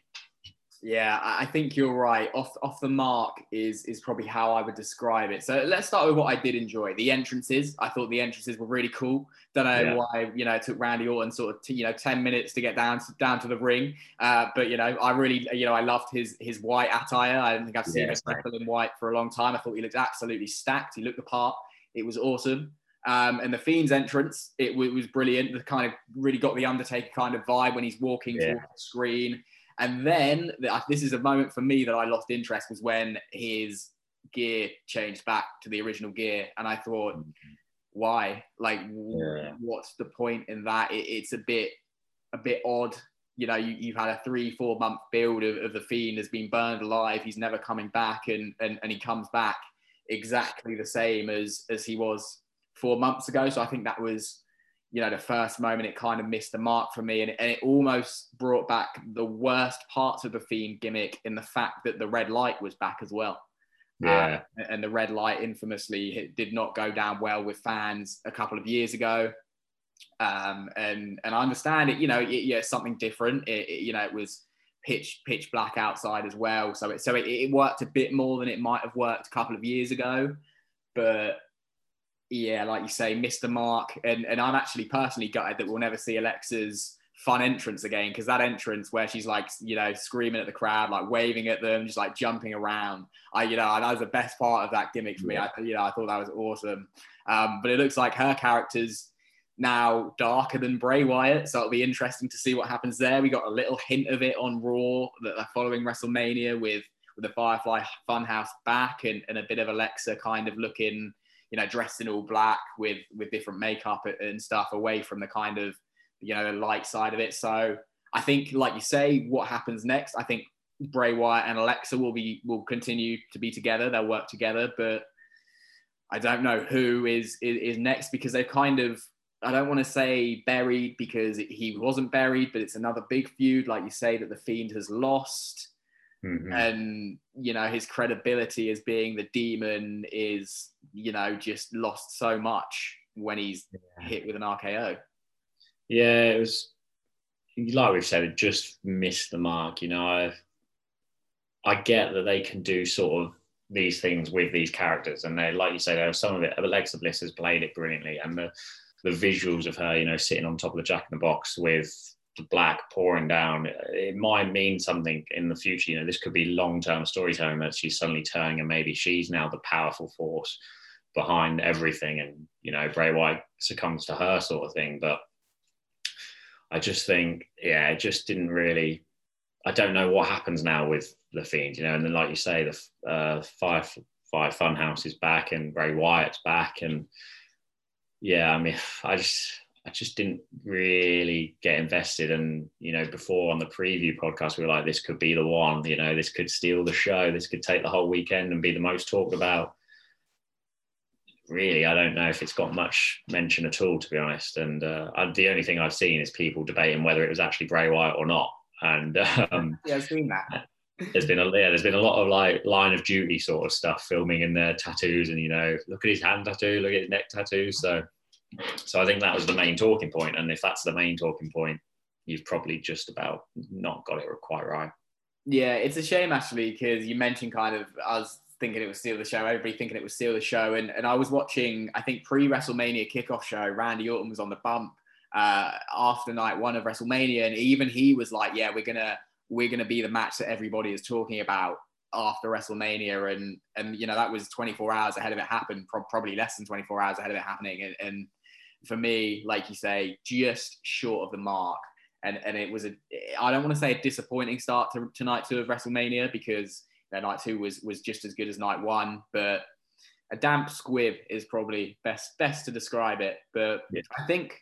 Yeah, I think you're right. Off off the mark is is probably how I would describe it. So let's start with what I did enjoy. The entrances. I thought the entrances were really cool. Don't know yeah. why you know it took Randy Orton sort of t- you know ten minutes to get down to, down to the ring, uh, but you know I really you know I loved his his white attire. I don't think I've seen yeah, him in white for a long time. I thought he looked absolutely stacked. He looked the part. It was awesome. Um, and the Fiend's entrance, it, w- was brilliant. The kind of really got the Undertaker kind of vibe when he's walking yeah. towards the screen. And then uh, this is a moment for me that I lost interest was when his gear changed back to the original gear, and I thought, why? Like, yeah. what's the point in that? It, it's a bit, a bit odd. You know, you, have had a three, four month build of, of the fiend has been burned alive. He's never coming back, and and and he comes back exactly the same as as he was four months ago. So I think that was you know, the first moment it kind of missed the mark for me, and it, and it almost brought back the worst parts of the Fiend gimmick in the fact that the red light was back as well. Yeah. Uh, and the red light infamously did not go down well with fans a couple of years ago. Um, and and I understand it. You know, it, yeah, something different. It, it, you know, it was pitch pitch black outside as well, so it so it, it worked a bit more than it might have worked a couple of years ago. But yeah, like you say, missed the mark. And, and I'm actually personally gutted that we'll never see Alexa's fun entrance again because that entrance where she's like, you know, screaming at the crowd, like waving at them, just like jumping around. I, you know, that was the best part of that gimmick for me. I, you know, I thought that was awesome. Um, but it looks like her character's now darker than Bray Wyatt, so it'll be interesting to see what happens there. We got a little hint of it on Raw that they're following WrestleMania with with the Firefly Funhouse back and, and a bit of Alexa kind of looking you know, dressed in all black with with different makeup and stuff away from the kind of you know light side of it. So I think, like you say, what happens next? I think Bray Wyatt and Alexa will be will continue to be together. They'll work together, but I don't know who is is, is next because they've kind of I don't want to say buried because he wasn't buried, but it's another big feud, like you say, that the Fiend has lost. Mm-hmm. And you know his credibility as being the demon is you know just lost so much when he's yeah. hit with an RKO. Yeah, it was like we've said, it just missed the mark. You know, I I get that they can do sort of these things with these characters, and they, like you say, there some of it. Alexa Bliss has played it brilliantly, and the the visuals of her, you know, sitting on top of the Jack in the Box with the black pouring down, it might mean something in the future. You know, this could be long term storytelling that she's suddenly turning and maybe she's now the powerful force behind everything. And, you know, Bray Wyatt succumbs to her sort of thing. But I just think, yeah, it just didn't really. I don't know what happens now with the Fiend, you know, and then like you say, the uh, Firefly Funhouse is back and Bray Wyatt's back, and yeah, I mean, I just I just didn't really get invested. And, you know, before on the preview podcast, we were like, this could be the one, you know, this could steal the show. This could take the whole weekend and be the most talked about. Really, I don't know if it's got much mention at all, to be honest. And uh, I, the only thing I've seen is people debating whether it was actually Bray Wyatt or not. And um, yeah, I've seen that. there's been a yeah, there's been a lot of like line of duty sort of stuff filming in their tattoos, and you know, look at his hand tattoo, look at his neck tattoo. So so I think that was the main talking point. And if that's the main talking point, you've probably just about not got it quite right. Yeah, it's a shame actually because you mentioned kind of us thinking it was steal the show, everybody thinking it was steal the show, and and I was watching I think pre WrestleMania kickoff show. Randy Orton was on the bump uh, after night one of WrestleMania, and even he was like, "Yeah, we're gonna we're gonna be the match that everybody is talking about." after WrestleMania, and and you know that was 24 hours ahead of it happened, pro- probably less than 24 hours ahead of it happening, and, and for me, like you say, just short of the mark. And, and it was a, I don't want to say a disappointing start to, to night two of WrestleMania because you know, night two was, was just as good as night one. But a damp squib is probably best best to describe it. But Yeah. I think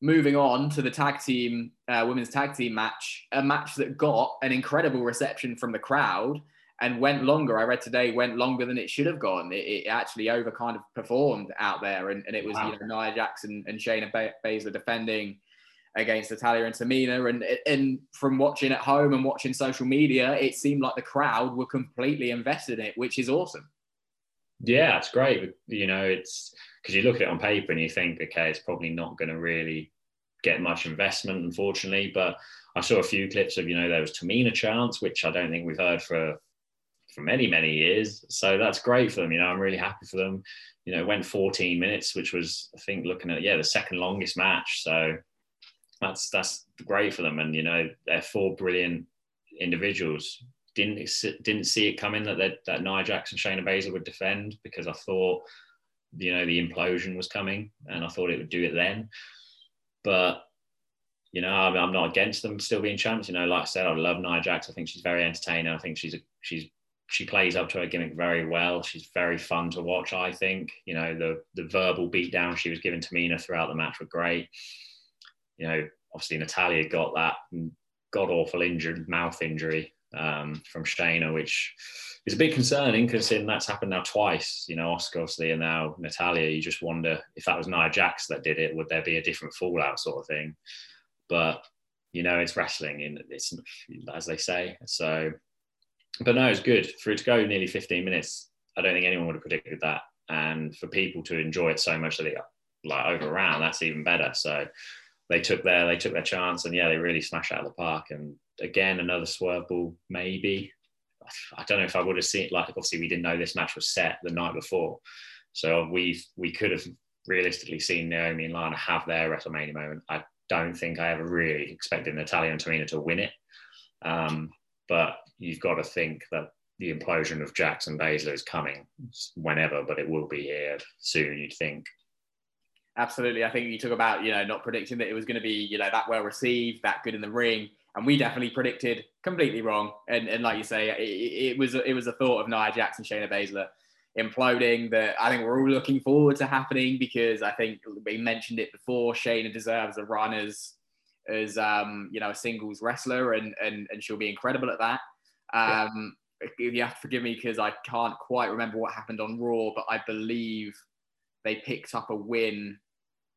moving on to the tag team uh, women's tag team match, a match that got an incredible reception from the crowd and went longer. I read today went longer than it should have gone. It, it actually over kind of performed out there, and, and it was Wow. you know Nia Jax and Shayna ba- Baszler defending against Natalya and Tamina. And and from watching at home and watching social media, it seemed like the crowd were completely invested in it, which is awesome. Yeah, it's great. You know, it's because you look at it on paper and you think, okay, it's probably not going to really get much investment, unfortunately. But I saw a few clips of, you know, there was Tamina chants, which I don't think we've heard for for many many years. So that's great for them. You know, I'm really happy for them. You know, went 14 minutes, which was I think looking at yeah the second longest match. So that's that's great for them. And you know, they're four brilliant individuals didn't didn't see it coming that that, that Nia Jax, Shayna Baszler would defend because I thought you know the implosion was coming and I thought it would do it then. But you know, I'm, I'm not against them still being champs. You know, like I said, I love Nia Jax. I think she's very entertaining. I think she's a, she's she plays up to her gimmick very well. She's very fun to watch. I think you know the the verbal beatdown she was giving Tamina throughout the match were great. You know, obviously Natalya got that god awful injured mouth injury um, from Shayna, which is a bit concerning considering that's happened now twice. You know, Asuka obviously and now Natalya. You just wonder if that was Nia Jax that did it, would there be a different fallout sort of thing? But you know, it's wrestling, and it's as they say. So, but no, it's good for it to go nearly 15 minutes. I don't think anyone would have predicted that, and for people to enjoy it so much that it like over overran, that's even better. So they took their they took their chance, and yeah, they really smashed out of the park. And again, another swerve ball, maybe. I don't know if I would have seen like obviously we didn't know this match was set the night before, so we we could have realistically seen Naomi and Lana have their WrestleMania moment. I don't think I ever really expected Natalya and Tamina to win it, um, but you've got to think that the implosion of Jackson Baszler is coming whenever, but it will be here soon. You'd think. Absolutely. I think you talk about, you know, not predicting that it was going to be, you know, that well received, that good in the ring. And we definitely predicted completely wrong. And, and like you say, it, it was it was a thought of Nia Jax, Shayna Baszler imploding that I think we're all looking forward to happening because I think we mentioned it before. Shayna deserves a run as as um, you know a singles wrestler, and and and she'll be incredible at that. Um, You have to forgive me because I can't quite remember what happened on Raw, but I believe they picked up a win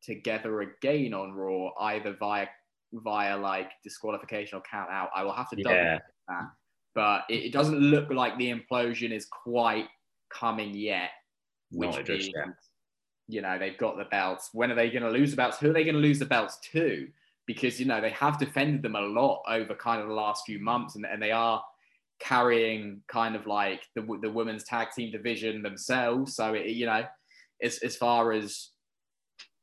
together again on Raw, either via via like disqualification or count out. I will have to double Yeah. check that, but it, it doesn't look like the implosion is quite coming yet. Not Which just means, yet. you know, they've got the belts. When are they going to lose the belts? Who are they going to lose the belts to? Because you know they have defended them a lot over kind of the last few months, and, and they are carrying kind of like the the women's tag team division themselves. So it, you know, as as far as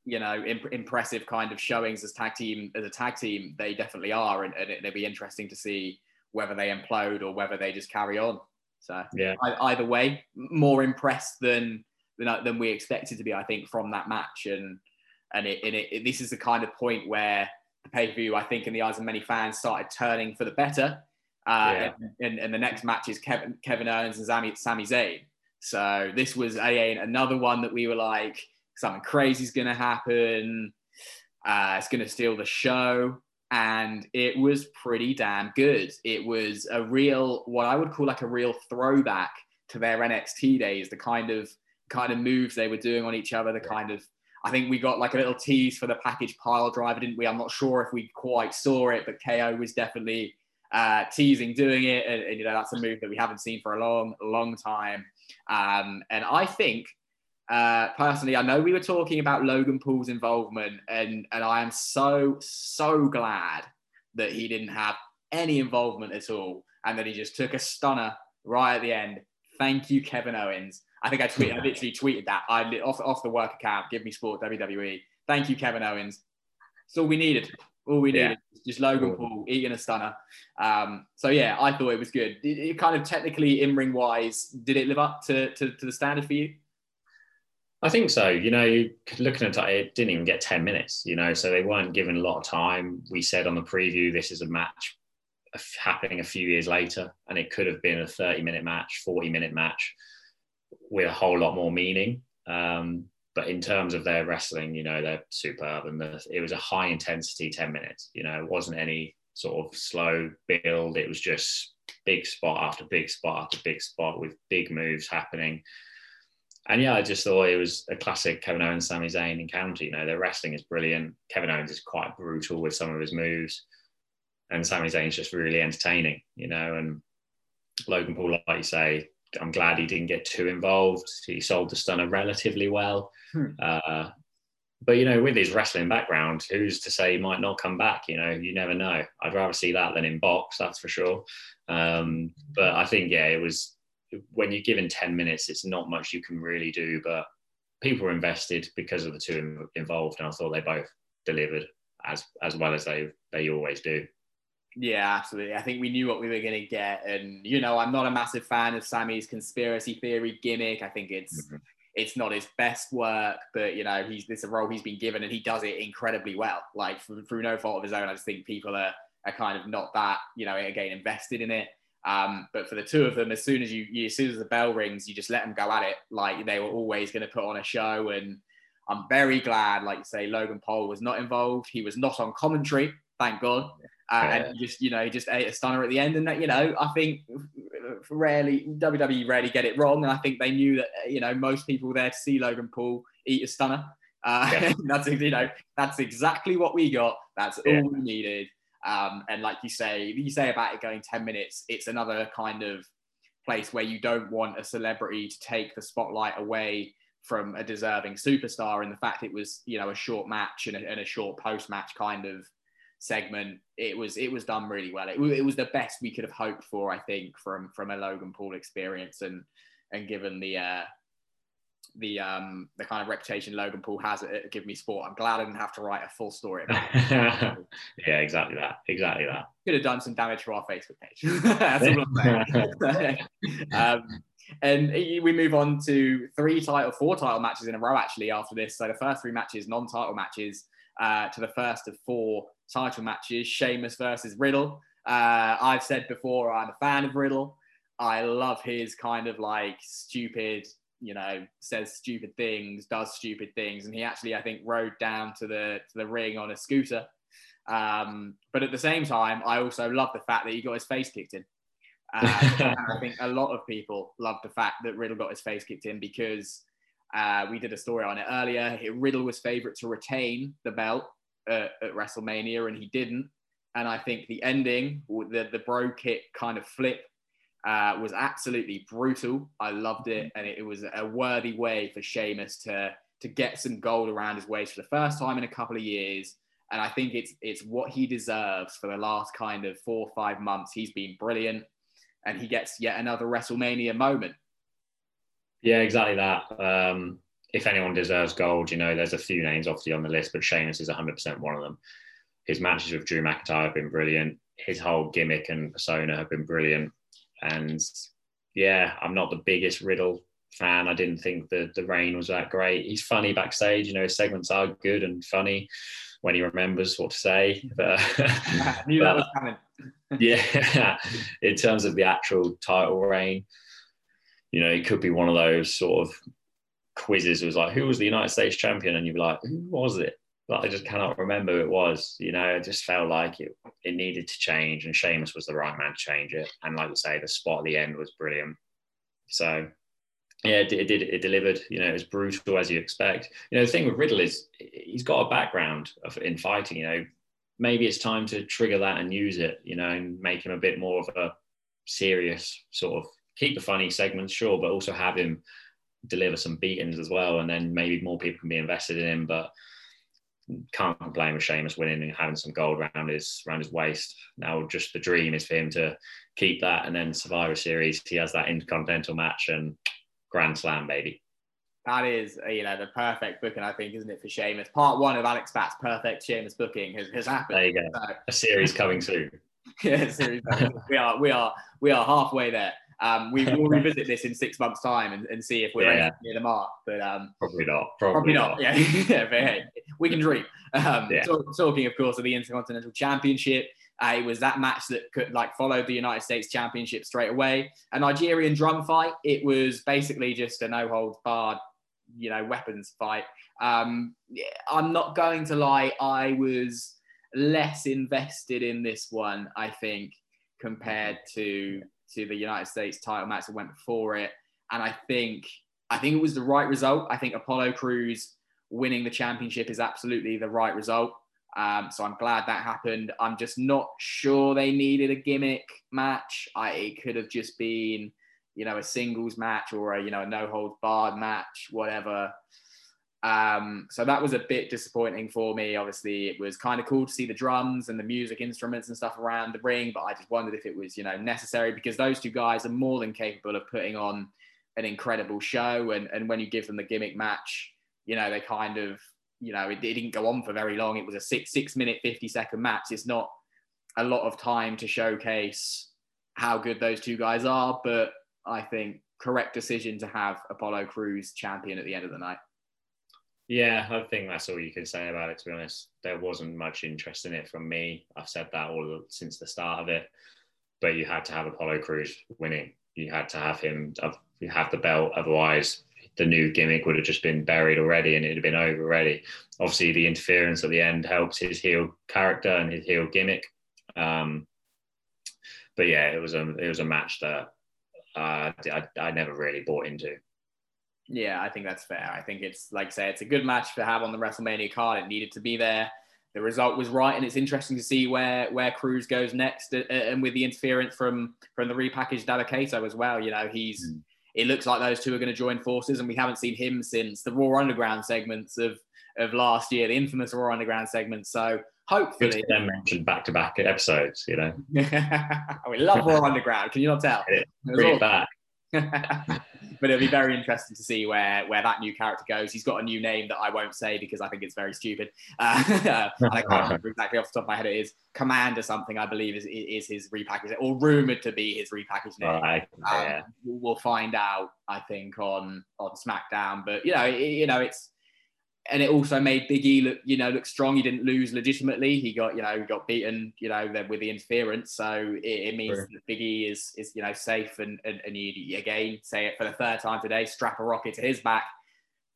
you know imp- impressive kind of showings as tag team as a tag team, they definitely are, and, and it, it'll be interesting to see whether they implode or whether they just carry on. So Yeah. I, either way, more impressed than than uh, than we expected to be, I think, from that match. And and it, and it, it this is the kind of point where the pay per view, I think, in the eyes of many fans, started turning for the better. Uh, Yeah. and, and, and the next match is Kevin Kevin Owens and Sami, Sami Zayn. So this was a, another one that we were like, something crazy is going to happen. Uh, it's going to steal the show. And it was pretty damn good. It was a real, what I would call like a real throwback to their NXT days, the kind of kind of moves they were doing on each other, the kind of I think we got like a little tease for the package pile driver, didn't we? I'm not sure if we quite saw it, but KO was definitely uh, teasing doing it, and, and, you know that's a move that we haven't seen for a long, long time. Um, and I think uh, personally, I know we were talking about Logan Paul's involvement, and and I am so so glad that he didn't have any involvement at all, and that he just took a stunner right at the end. Thank you, Kevin Owens. I think I tweeted, I literally tweeted that. I off off the work account. Give me sport WWE. Thank you, Kevin Owens. That's all we needed. All we Yeah. needed. Just Logan Paul eating a stunner. Um, so yeah, I thought it was good. It, it kind of technically in ring wise, did it live up to, to, to the standard for you? I think so. You know, looking at it, it didn't even get 10 minutes, you know, so they weren't given a lot of time. We said on the preview, this is a match happening a few years later, and it could have been a 30 minute match, 40 minute match. with a whole lot more meaning. Um, but in terms of their wrestling, you know, they're superb, and the, it was a high intensity ten minutes. You know, it wasn't any sort of slow build. It was just big spot after big spot after big spot with big moves happening. And yeah, I just thought it was a classic Kevin Owens, Sami Zayn encounter. You know, their wrestling is brilliant. Kevin Owens is quite brutal with some of his moves, and Sami Zayn's just really entertaining. You know, and Logan Paul, like you say, I'm glad he didn't get too involved. He sold the stunner relatively well. Hmm. Uh, but you know, with his wrestling background, who's to say he might not come back? You know, you never know. I'd rather see that than in box, that's for sure. Um, but I think yeah, it was when you're given ten minutes, it's not much you can really do. But people were invested because of the two involved, and I thought they both delivered as as well as they they always do. Yeah, absolutely. I think we knew what we were going to get, and you know, I'm not a massive fan of Sami's conspiracy theory gimmick. I think it's mm-hmm. it's not his best work, but you know, he's this a role he's been given, and he does it incredibly well. Like through, no fault of his own, I just think people are are kind of not that you know again invested in it. Um, but for the two of them, as soon as you, you, as soon as the bell rings, you just let them go at it. Like they were always going to put on a show, and I'm very glad, like you say, Logan Paul was not involved. He was not on commentary, thank God. Yeah. And just you know just ate a stunner at the end. And that you know i think rarely wwe rarely get it wrong. And i think they knew that you know most people were there to see logan paul eat a stunner. Uh, yeah. that's you know that's exactly what we got. That's all we needed. Um, and like you say you say about it going 10 minutes it's another kind of place where you don't want a celebrity to take the spotlight away from a deserving superstar. And the fact it was you know a short match and a, and a short post match kind of segment. It was it was done really well. It, it was the best we could have hoped for, I think, from from a Logan Paul experience, and and given the uh, the um the kind of reputation Logan Paul has at Give Me Sport, I'm glad I didn't have to write a full story about it. yeah, exactly that. Exactly that. Could have done some damage to our Facebook page. That's all I'm saying. um, and we move on to three title, four title matches in a row actually after this. So the first three matches, non-title matches, uh, to the first of four title matches Sheamus versus Riddle. Uh, I've said before, I'm a fan of Riddle. I love his kind of like stupid, you know, says stupid things, does stupid things, and he actually, I think, rode down to the to the ring on a scooter. Um, but at the same time, I also love the fact that he got his face kicked in. Uh, I think a lot of people love the fact that Riddle got his face kicked in because uh, we did a story on it earlier. Riddle was favourite to retain the belt at, at, WrestleMania, and he didn't. And I think the ending, the the bro kick kind of flip, uh, was absolutely brutal. I loved it, and it, it, was a worthy way for Sheamus to to get some gold around his waist for the first time in a couple of years. And I think it's it's what he deserves for the last kind of four or five months. He's been brilliant, and he gets yet another WrestleMania moment. Yeah, exactly that. Um, if anyone deserves gold, you know, there's a few names obviously on the list, but Sheamus is 100% one of them. His matches with Drew McIntyre have been brilliant. His whole gimmick and persona have been brilliant. And yeah, I'm not the biggest Riddle fan. I didn't think the the reign was that great. He's funny backstage, you know, his segments are good and funny when he remembers what to say. But, I knew but, that was coming. yeah, in terms of the actual title reign, you know, it could be one of those sort of quizzes. It was like, who was the United States champion? And you'd be like, who was it? But I just cannot remember who it was. You know, it just felt like it, it needed to change, and Sheamus was the right man to change it. And like I say, the spot at the end was brilliant. So, yeah, it, it did. It delivered. You know, it was brutal as you expect. You know, the thing with Riddle is he's got a background of, in fighting. You know, maybe it's time to trigger that and use it. You know, and make him a bit more of a serious sort of keep the funny segments, sure, but also have him deliver some beatings as well, and then maybe more people can be invested in him. But can't complain with Sheamus winning and having some gold around his around his waist. Now, just the dream is for him to keep that, and then Survivor Series, he has that Intercontinental match and Grand Slam, baby. That is, uh, you know, the perfect booking, I think, isn't it, for Sheamus? Part one of Alex Pat's perfect Sheamus booking has, has happened. There you go. So, a series coming soon. yeah, series. we are, we are, we are halfway there. Um, we will revisit this in six months' time and, and see if we're yeah. near the mark. But um, probably not. Probably, probably not. not. Yeah, yeah. But hey, we can dream. Um, yeah. talk, talking, of course, of the Intercontinental Championship, Uh, it was that match that could like followed the United States Championship straight away. A Nigerian drum fight. It was basically just a no holds barred, you know, weapons fight. Um, I'm not going to lie. I was less invested in this one. I think compared to to the United States title match that went before it, and I think I think it was the right result. I think Apollo Crews winning the championship is absolutely the right result. Um, so I'm glad that happened. I'm just not sure they needed a gimmick match. I, it could have just been, you know, a singles match or a you know a no holds barred match, whatever. Um, so that was a bit disappointing for me. Obviously, it was kind of cool to see the drums and the music instruments and stuff around the ring, but I just wondered if it was you know necessary because those two guys are more than capable of putting on an incredible show. And and when you give them the gimmick match, you know they kind of you know, it, it, didn't go on for very long. It was a six six minute fifty second match. It's not a lot of time to showcase how good those two guys are, but I think correct decision to have Apollo Crews champion at the end of the night. Yeah, I think that's all you can say about it. To be honest, there wasn't much interest in it from me. I've said that all since the start of it. But you had to have Apollo Crews winning. You had to have him. You have the belt. Otherwise, the new gimmick would have just been buried already and it'd have been over already. Obviously, the interference at the end helps his heel character and his heel gimmick. Um, but yeah, it was a it was a match that uh, I, I never really bought into. Yeah, I think that's fair. I think it's like I say, it's a good match to have on the WrestleMania card. It needed to be there. The result was right, and it's interesting to see where where Crews goes next, uh, and with the interference from from the repackaged Dabba-Kato as well. You know, he's mm it looks like those two are going to join forces, and we haven't seen him since the Raw Underground segments of of last year, the infamous Raw Underground segments. So hopefully, them mentioned back to back episodes. You know, we love Raw Underground. Can you not tell? Bring it back. but it'll be very interesting to see where where that new character goes. He's got a new name that I won't say because I think it's very stupid. Uh, I can't remember exactly off the top of my head. It is Command or something. I believe is is his repackaged or rumored to be his repackaged name. Right. Um, we'll find out. I think on on SmackDown, but you know, it, you know, it's and it also made Big E look, you know, look strong. He didn't lose legitimately. He got, you know, he got beaten, you know, with the interference. So it, it means sure. that Big E is, is, you know, safe. And, and, and you, again, say it for the third time today, strap a rocket to his back,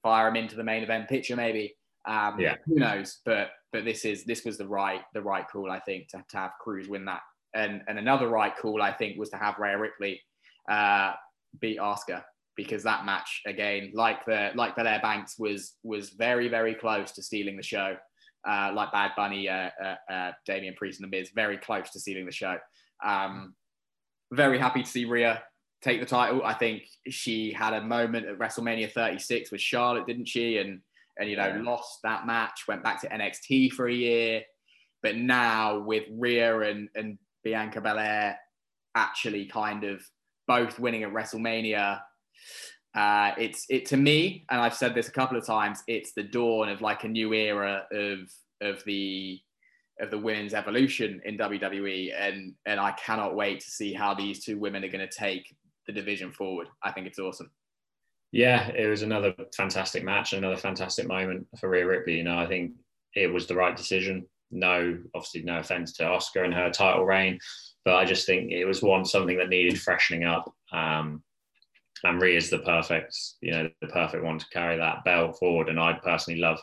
fire him into the main event picture, maybe. Um, yeah. Who knows? But, but this is, this was the right, the right call, I think, to, to have Crews win that. And, and another right call, I think, was to have Rhea Ripley uh, beat Asuka because that match again, like the like Belair Banks was was very very close to stealing the show. Uh, like Bad Bunny, uh, uh, uh, Damian Priest, and the Miz, very close to stealing the show. Um, very happy to see Rhea take the title. I think she had a moment at WrestleMania 36 with Charlotte, didn't she? And and you know yeah. lost that match, went back to NXT for a year, but now with Rhea and and Bianca Belair actually kind of both winning at WrestleMania uh, it's it to me, and I've said this a couple of times. It's the dawn of like a new era of of the of the women's evolution in WWE, and and I cannot wait to see how these two women are going to take the division forward. I think it's awesome. Yeah, it was another fantastic match, another fantastic moment for Rhea Ripley. You know, I think it was the right decision. No, obviously, no offense to Asuka and her title reign, but I just think it was one something that needed freshening up. Um, and Rhea is the perfect, you know, the perfect one to carry that belt forward. And I'd personally love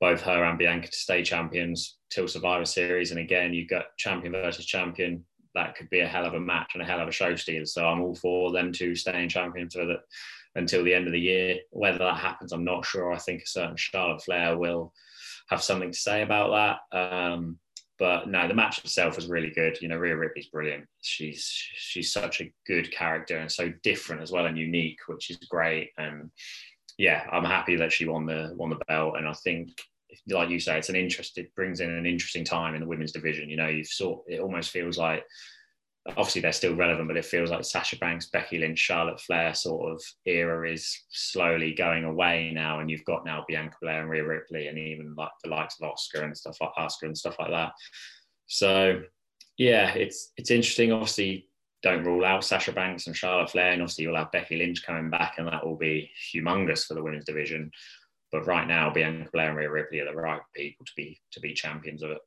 both her and Bianca to stay champions till Survivor Series. And again, you've got champion versus champion. That could be a hell of a match and a hell of a show steal. So I'm all for them two staying champions for the, until the end of the year. Whether that happens, I'm not sure. I think a certain Charlotte Flair will have something to say about that. Um, but no, the match itself was really good. You know, Rhea Ripley's brilliant. She's she's such a good character and so different as well and unique, which is great. And yeah, I'm happy that she won the won the belt. And I think, like you say, it's an interest. It brings in an interesting time in the women's division. You know, you've sort. It almost feels like obviously they're still relevant, but it feels like Sasha Banks, Becky Lynch, Charlotte Flair sort of era is slowly going away now, and you've got now Bianca Belair and Rhea Ripley, and even like the likes of Asuka and stuff like Asuka and stuff like that. So yeah, it's it's interesting. Obviously, don't rule out Sasha Banks and Charlotte Flair, and obviously you'll have Becky Lynch coming back, and that will be humongous for the women's division. But right now, Bianca Belair and Rhea Ripley are the right people to be to be champions of it.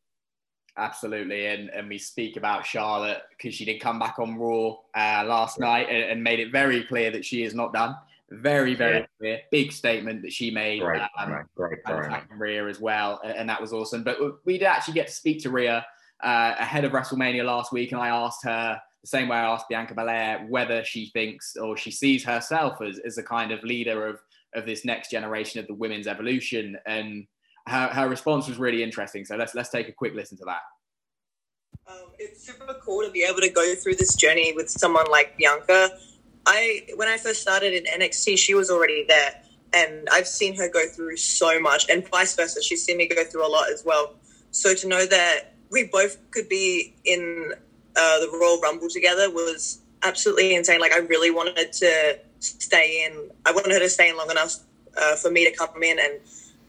Absolutely, and and we speak about Charlotte because she did come back on Raw uh, last yeah. night and, and, made it very clear that she is not done. Very, very yeah. clear. Big statement that she made. Great, um, great, great Rhea as well, and that was awesome. But we did actually get to speak to Rhea uh, ahead of WrestleMania last week, and I asked her the same way I asked Bianca Belair whether she thinks or she sees herself as, as a kind of leader of of this next generation of the women's evolution, and her, her response was really interesting. So let's let's take a quick listen to that. Um, it's super cool to be able to go through this journey with someone like Bianca. I when I first started in NXT, she was already there, and I've seen her go through so much, and vice versa. She's seen me go through a lot as well. So to know that we both could be in uh, the Royal Rumble together was absolutely insane. Like I really wanted to stay in. I wanted her to stay in long enough uh, for me to come in, and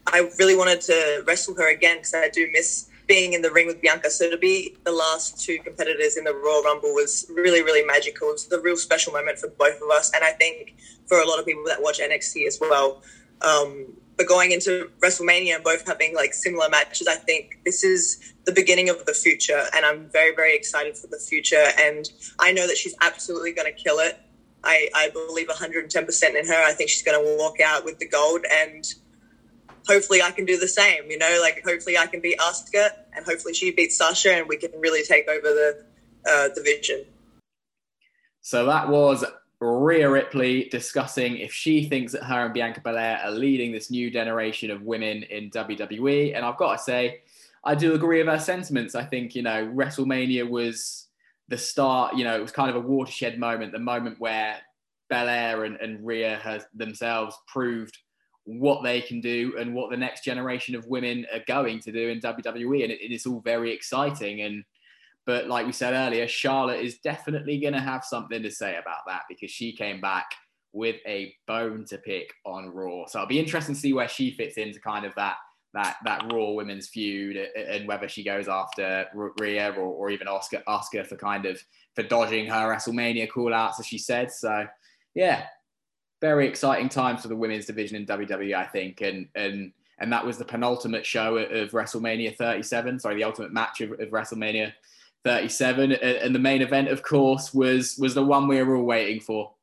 I really wanted to wrestle her again because I do miss being in the ring with Bianca. So to be the last two competitors in the Royal Rumble was really, really magical. It's a real special moment for both of us, and I think for a lot of people that watch NXT as well. Um, but going into WrestleMania and both having like similar matches, I think this is the beginning of the future, and I'm very, very excited for the future. And I know that she's absolutely going to kill it. I, I believe 110% in her. I think she's going to walk out with the gold, and hopefully I can do the same. You know, like hopefully I can beat Asuka, and hopefully she beats Sasha, and we can really take over the uh, division. So that was Rhea Ripley discussing if she thinks that her and Bianca Belair are leading this new generation of women in WWE. And I've got to say, I do agree with her sentiments. I think, you know, WrestleMania was the start, you know, it was kind of a watershed moment, the moment where Belair and, and Rhea has themselves proved what they can do and what the next generation of women are going to do in WWE. And it, it is all very exciting. And but like we said earlier, Charlotte is definitely going to have something to say about that because she came back with a bone to pick on Raw. So it'll be interesting to see where she fits into kind of that that that Raw women's feud and whether she goes after Rhea or, or even Asuka Asuka for kind of for dodging her WrestleMania call outs, as she said. So yeah, very exciting times for the women's division in WWE, I think. And and and that was the penultimate show of WrestleMania 37. Sorry, the ultimate match of, of WrestleMania 37 and the main event of course was was the one we were all waiting for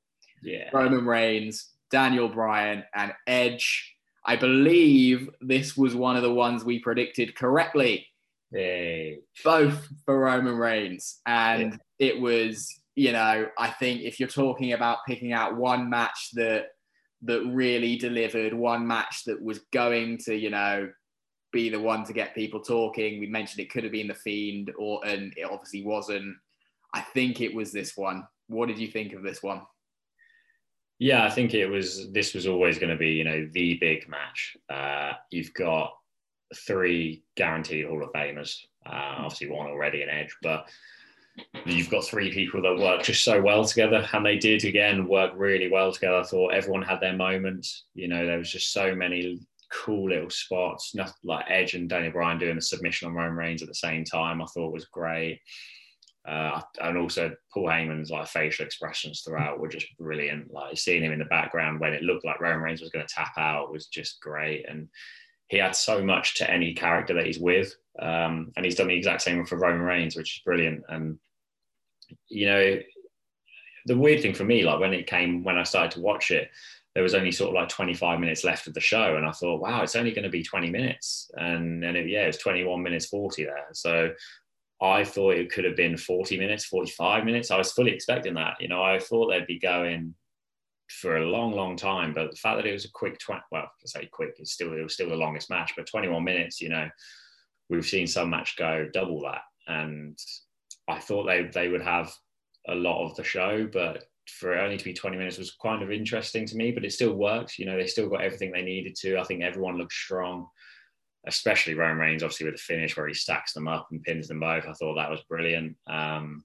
yeah roman reigns daniel bryan and edge i believe this was one of the ones we predicted correctly hey. both for roman reigns and yeah. it was you know i think if you're talking about picking out one match that that really delivered one match that was going to you know be the one to get people talking. We mentioned it could have been the Fiend, or and it obviously wasn't. I think it was this one. What did you think of this one? Yeah, I think it was. This was always going to be, you know, the big match. Uh, you've got three guaranteed Hall of Famers. Uh, obviously, one already in Edge, but you've got three people that work just so well together, and they did again work really well together. I thought everyone had their moments. You know, there was just so many cool little spots. Nothing like Edge and Daniel Bryan doing the submission on Roman Reigns at the same time. I thought was great. Uh, and also Paul Heyman's like facial expressions throughout were just brilliant. Like seeing him in the background when it looked like Roman Reigns was going to tap out was just great. And he had so much to any character that he's with. Um, and he's done the exact same for Roman Reigns, which is brilliant. And you know, the weird thing for me, like when it came when I started to watch it, there was only sort of like 25 minutes left of the show and i thought wow it's only going to be 20 minutes. And then it, yeah it was 21 minutes 40 there. So i thought it could have been 40 minutes 45 minutes. I was fully expecting that you know i thought they'd be going for a long long time but the fact that it was a quick 20 well I say quick it's still it was still the longest match but 21 minutes you know we've seen some match go double that. And i thought they they would have a lot of the show but for it only to be 20 minutes was kind of interesting to me, but it still works. You know, they still got everything they needed to. I think everyone looked strong, especially Roman Reigns, obviously with the finish where he stacks them up and pins them both. I thought that was brilliant. Um,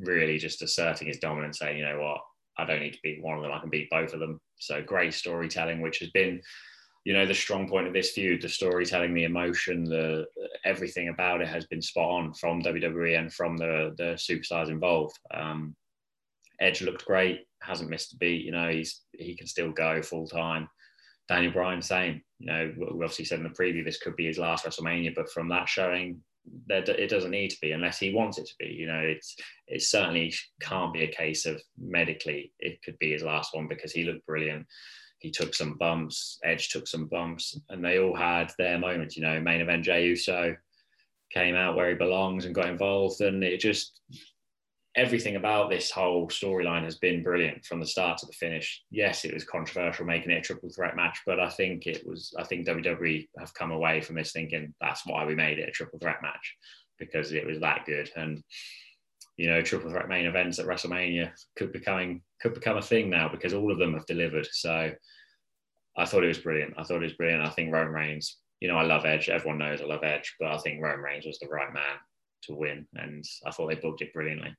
really just asserting his dominance, saying, you know what, I don't need to beat one of them, I can beat both of them. So great storytelling, which has been, you know, the strong point of this feud, the storytelling, the emotion, the everything about it has been spot on from WWE and from the the superstars involved. Um, Edge looked great, hasn't missed a beat. You know, he's he can still go full time. Daniel Bryan, same. You know, we obviously said in the preview this could be his last WrestleMania, but from that showing, that it doesn't need to be unless he wants it to be. You know, it's it certainly can't be a case of medically it could be his last one because he looked brilliant. He took some bumps, Edge took some bumps, and they all had their moments. You know, main event Jey Uso came out where he belongs and got involved, and it just everything about this whole storyline has been brilliant from the start to the finish. Yes, it was controversial making it a triple threat match, but I think it was. I think WWE have come away from this thinking that's why we made it a triple threat match because it was that good. And you know, triple threat main events at WrestleMania could becoming could become a thing now because all of them have delivered. So I thought it was brilliant. I thought it was brilliant. I think Roman Reigns. You know, I love Edge. Everyone knows I love Edge, but I think Roman Reigns was the right man to win, and I thought they booked it brilliantly.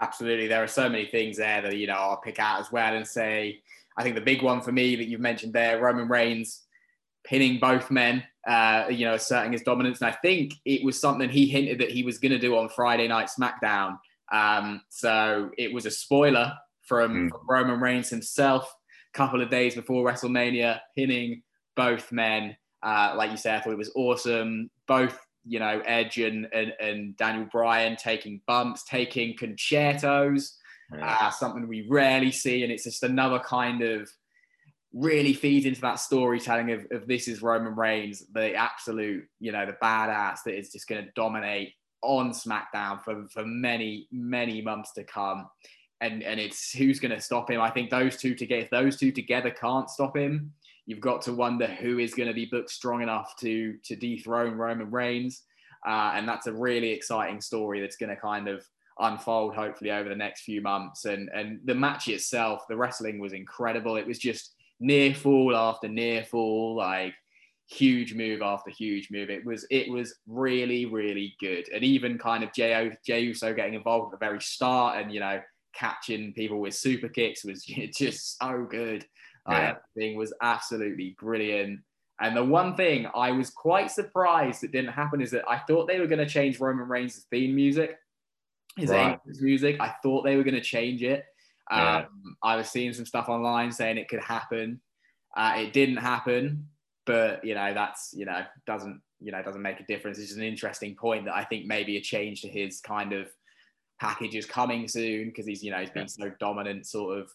Absolutely. There are so many things there that, you know, I'll pick out as well and say, I think the big one for me that you've mentioned there, Roman Reigns pinning both men, uh, you know, asserting his dominance. And I think it was something he hinted that he was going to do on Friday Night SmackDown. Um, so it was a spoiler from, mm. from Roman Reigns himself a couple of days before WrestleMania, pinning both men. Uh, like you said, I thought it was awesome. Both you know, Edge and, and, and Daniel Bryan taking bumps, taking con-chair-tos, yeah. uh, something we rarely see. And it's just another kind of really feeds into that storytelling of, of this is Roman Reigns, the absolute, you know, the badass that is just going to dominate on SmackDown for, for many, many months to come. And, and it's who's going to stop him. I think those two together, if those two together can't stop him, you've got to wonder who is going to be booked strong enough to to dethrone Roman Reigns, uh, and that's a really exciting story that's going to kind of unfold hopefully over the next few months. And and the match itself, the wrestling was incredible. It was just near fall after near fall, like huge move after huge move. It was it was really really good, and even kind of Jey Jey Uso getting involved at the very start, and you know catching people with super kicks was just so good. Yeah. Uh, thing was absolutely brilliant. And the one thing I was quite surprised that didn't happen is that I thought they were going to change Roman Reigns' theme music, his right. music. I thought they were going to change it. Yeah. Um, I was seeing some stuff online saying it could happen. Uh, it didn't happen, but you know that's you know doesn't you know doesn't make a difference. It's just an interesting point that I think maybe a change to his kind of package is coming soon because he's you know he's been so dominant sort of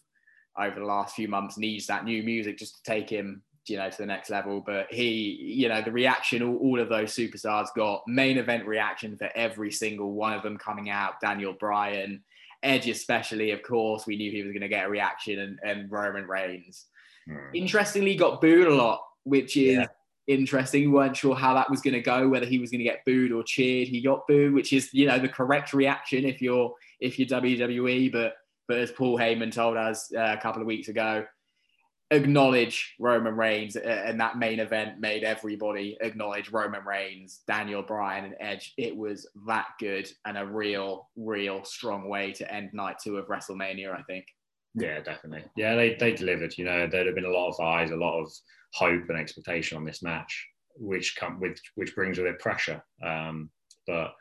over the last few months needs that new music just to take him you know to the next level but he you know the reaction all, all of those superstars got main event reaction for every single one of them coming out daniel bryan edge especially of course we knew he was going to get a reaction and, and roman reigns hmm. interestingly got booed a lot which is yeah. Interesting we weren't sure how that was going to go whether he was going to get booed or cheered he got booed which is you know the correct reaction if you're if you're wwe but but as Paul Heyman told us uh, a couple of weeks ago, acknowledge Roman Reigns, uh, and that main event made everybody acknowledge Roman Reigns, Daniel Bryan, and Edge. It was that good and a real, real strong way to end night two of WrestleMania, I think. Yeah, definitely. Yeah, they, they delivered. You know, there'd have been a lot of eyes, a lot of hope and expectation on this match, which come with which brings with it pressure. Um, but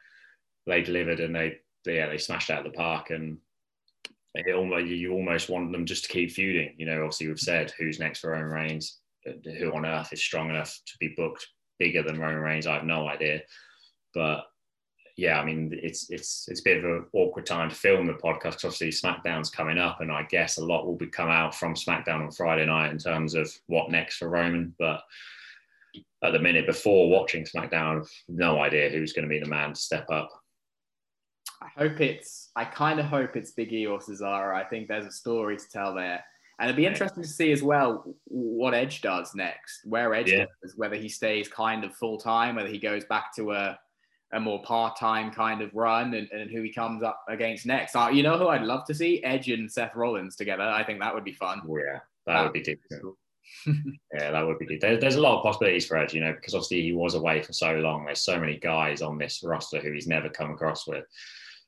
they delivered and they, they yeah they smashed out of the park and it almost you almost want them just to keep feuding. You know, obviously we've said who's next for Roman Reigns, who on earth is strong enough to be booked bigger than Roman Reigns. I have no idea, but yeah, I mean it's it's it's a bit of an awkward time to film the podcast obviously SmackDown's coming up, and I guess a lot will be come out from SmackDown on Friday night in terms of what next for Roman, but. At the minute before watching SmackDown, no idea who's going to be the man to step up. I hope it's. I kind of hope it's Big E or Cesaro. I think there's a story to tell there, and it'd be interesting to see as well what Edge does next. Where Edge yeah. goes, whether he stays kind of full time, whether he goes back to a a more part time kind of run, and, and who he comes up against next. Uh, you know who I'd love to see Edge and Seth Rollins together. I think that would be fun. Yeah, that, that would be difficult. yeah, that would be good. There, there's a lot of possibilities for Edge, you know, because obviously he was away for so long. There's so many guys on this roster who he's never come across with.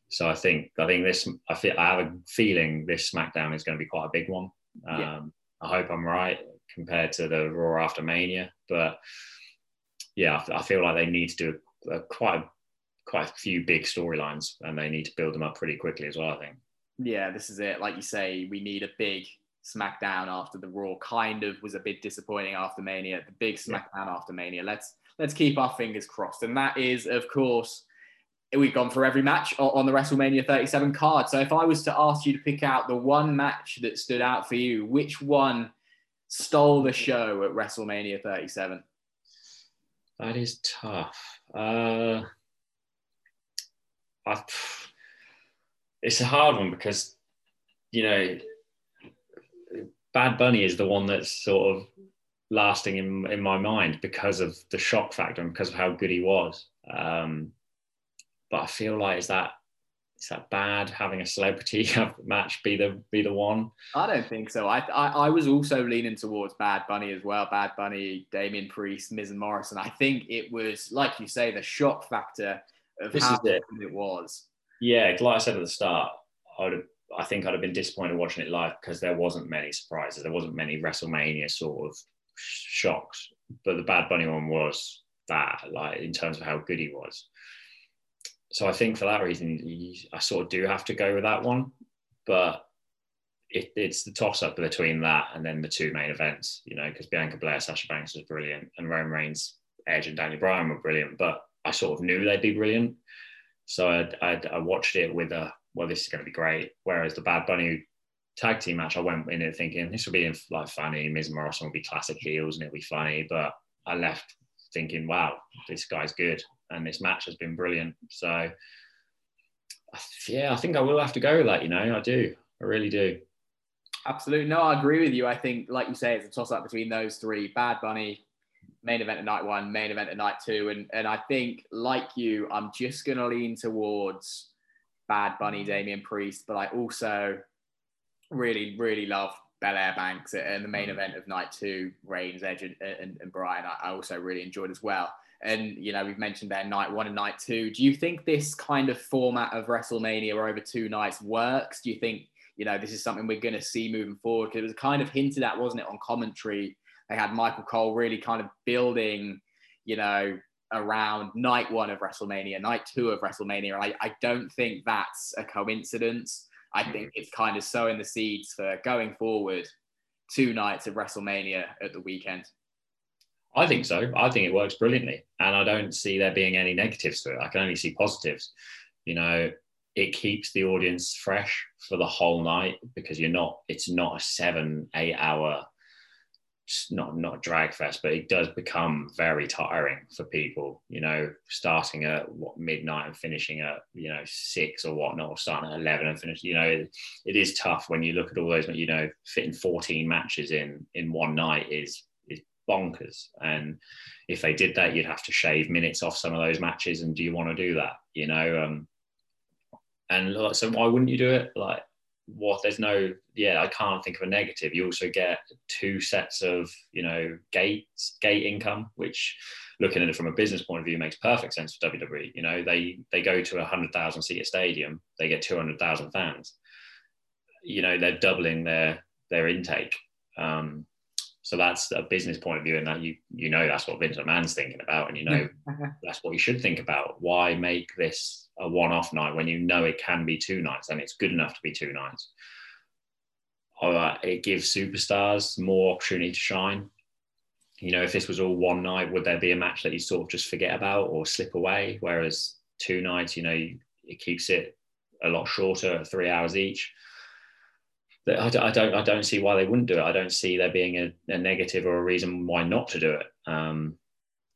So I think I think this I feel I have a feeling this SmackDown is going to be quite a big one. Um, yeah. I hope I'm right compared to the Raw after Mania, but yeah, I feel like they need to do a quite a, quite a few big storylines, and they need to build them up pretty quickly as well. I think. Yeah, this is it. Like you say, we need a big SmackDown after the Raw. Kind of was a bit disappointing after Mania. The big SmackDown yeah. after Mania. Let's let's keep our fingers crossed. And that is, of course, we've gone for every match on the WrestleMania 37 card. So if I was to ask you to pick out the one match that stood out for you, which one stole the show at WrestleMania 37? That is tough. Uh, I, it's a hard one because, you know, Bad Bunny is the one that's sort of lasting in, in my mind because of the shock factor and because of how good he was. Um, but I feel like is that is that bad having a celebrity match be the be the one? I don't think so. I, I, I was also leaning towards Bad Bunny as well. Bad Bunny, Damian Priest, Miz and Morrison. I think it was like you say the shock factor of this how it. it was. Yeah, like I said at the start, I would have I think I'd have been disappointed watching it live because there wasn't many surprises. There wasn't many WrestleMania sort of shocks. But the Bad Bunny one was that, like in terms of how good he was. So I think for that reason, I sort of do have to go with that one. But it, it's the toss up between that and then the two main events, you know, because Bianca Belair, Sasha Banks was brilliant, and Roman Reigns, Edge, and Daniel Bryan were brilliant. But I sort of knew they'd be brilliant. So I, I, I watched it with a well, this is going to be great. Whereas the Bad Bunny tag team match, I went in it thinking this will be like funny. Miz and Morrison will be classic heels and it'll be funny. But I left thinking, wow, this guy's good, and this match has been brilliant. So yeah, I think I will have to go with that. You know, I do. I really do. Absolutely. No, I agree with you. I think, like you say, it's a toss up between those three Bad Bunny, main event at night one, main event at night two. And, and I think, like you, I'm just going to lean towards Bad Bunny, Damian Priest, but I also really, really love Belair Banks and the main mm. event of night two, Reigns, Edge, and, and, and Bryan. I, I also really enjoyed as well. And you know, we've mentioned there night one and night two. Do you think this kind of format of WrestleMania over two nights works? Do you think you know this is something we're going to see moving forward? Because it was kind of hinted at, wasn't it, on commentary? They had Michael Cole really kind of building, you know, around night one of WrestleMania, night two of WrestleMania. I, I don't think that's a coincidence. I think mm-hmm. it's kind of sowing the seeds for going forward two nights of WrestleMania at the weekend. I think so. I think it works brilliantly. And I don't see there being any negatives to it. I can only see positives. You know, it keeps the audience fresh for the whole night because you're not, it's not a seven, eight hour not not drag fest, but it does become very tiring for people. You know, starting at what midnight and finishing at you know six or whatnot, or starting at eleven and finish. You know, it, it is tough when you look at all those. You know, fitting fourteen matches in in one night is bonkers. And if they did that, you'd have to shave minutes off some of those matches. And do you want to do that? You know, um, and so why wouldn't you do it? Like what there's no yeah i can't think of a negative you also get two sets of you know gates gate income which looking at it from a business point of view makes perfect sense for wwe you know they they go to a 100000 seat stadium they get 200000 fans you know they're doubling their their intake um, so that's a business point of view, and that you you know that's what Vince McMahon's thinking about, and you know that's what you should think about. Why make this a one-off night when you know it can be two nights and it's good enough to be two nights? Uh, it gives superstars more opportunity to shine. You know, if this was all one night, would there be a match that you sort of just forget about or slip away? Whereas two nights, you know, it keeps it a lot shorter, three hours each. I, I don't I don't see why they wouldn't do it. I don't see there being a, a negative or a reason why not to do it. Um,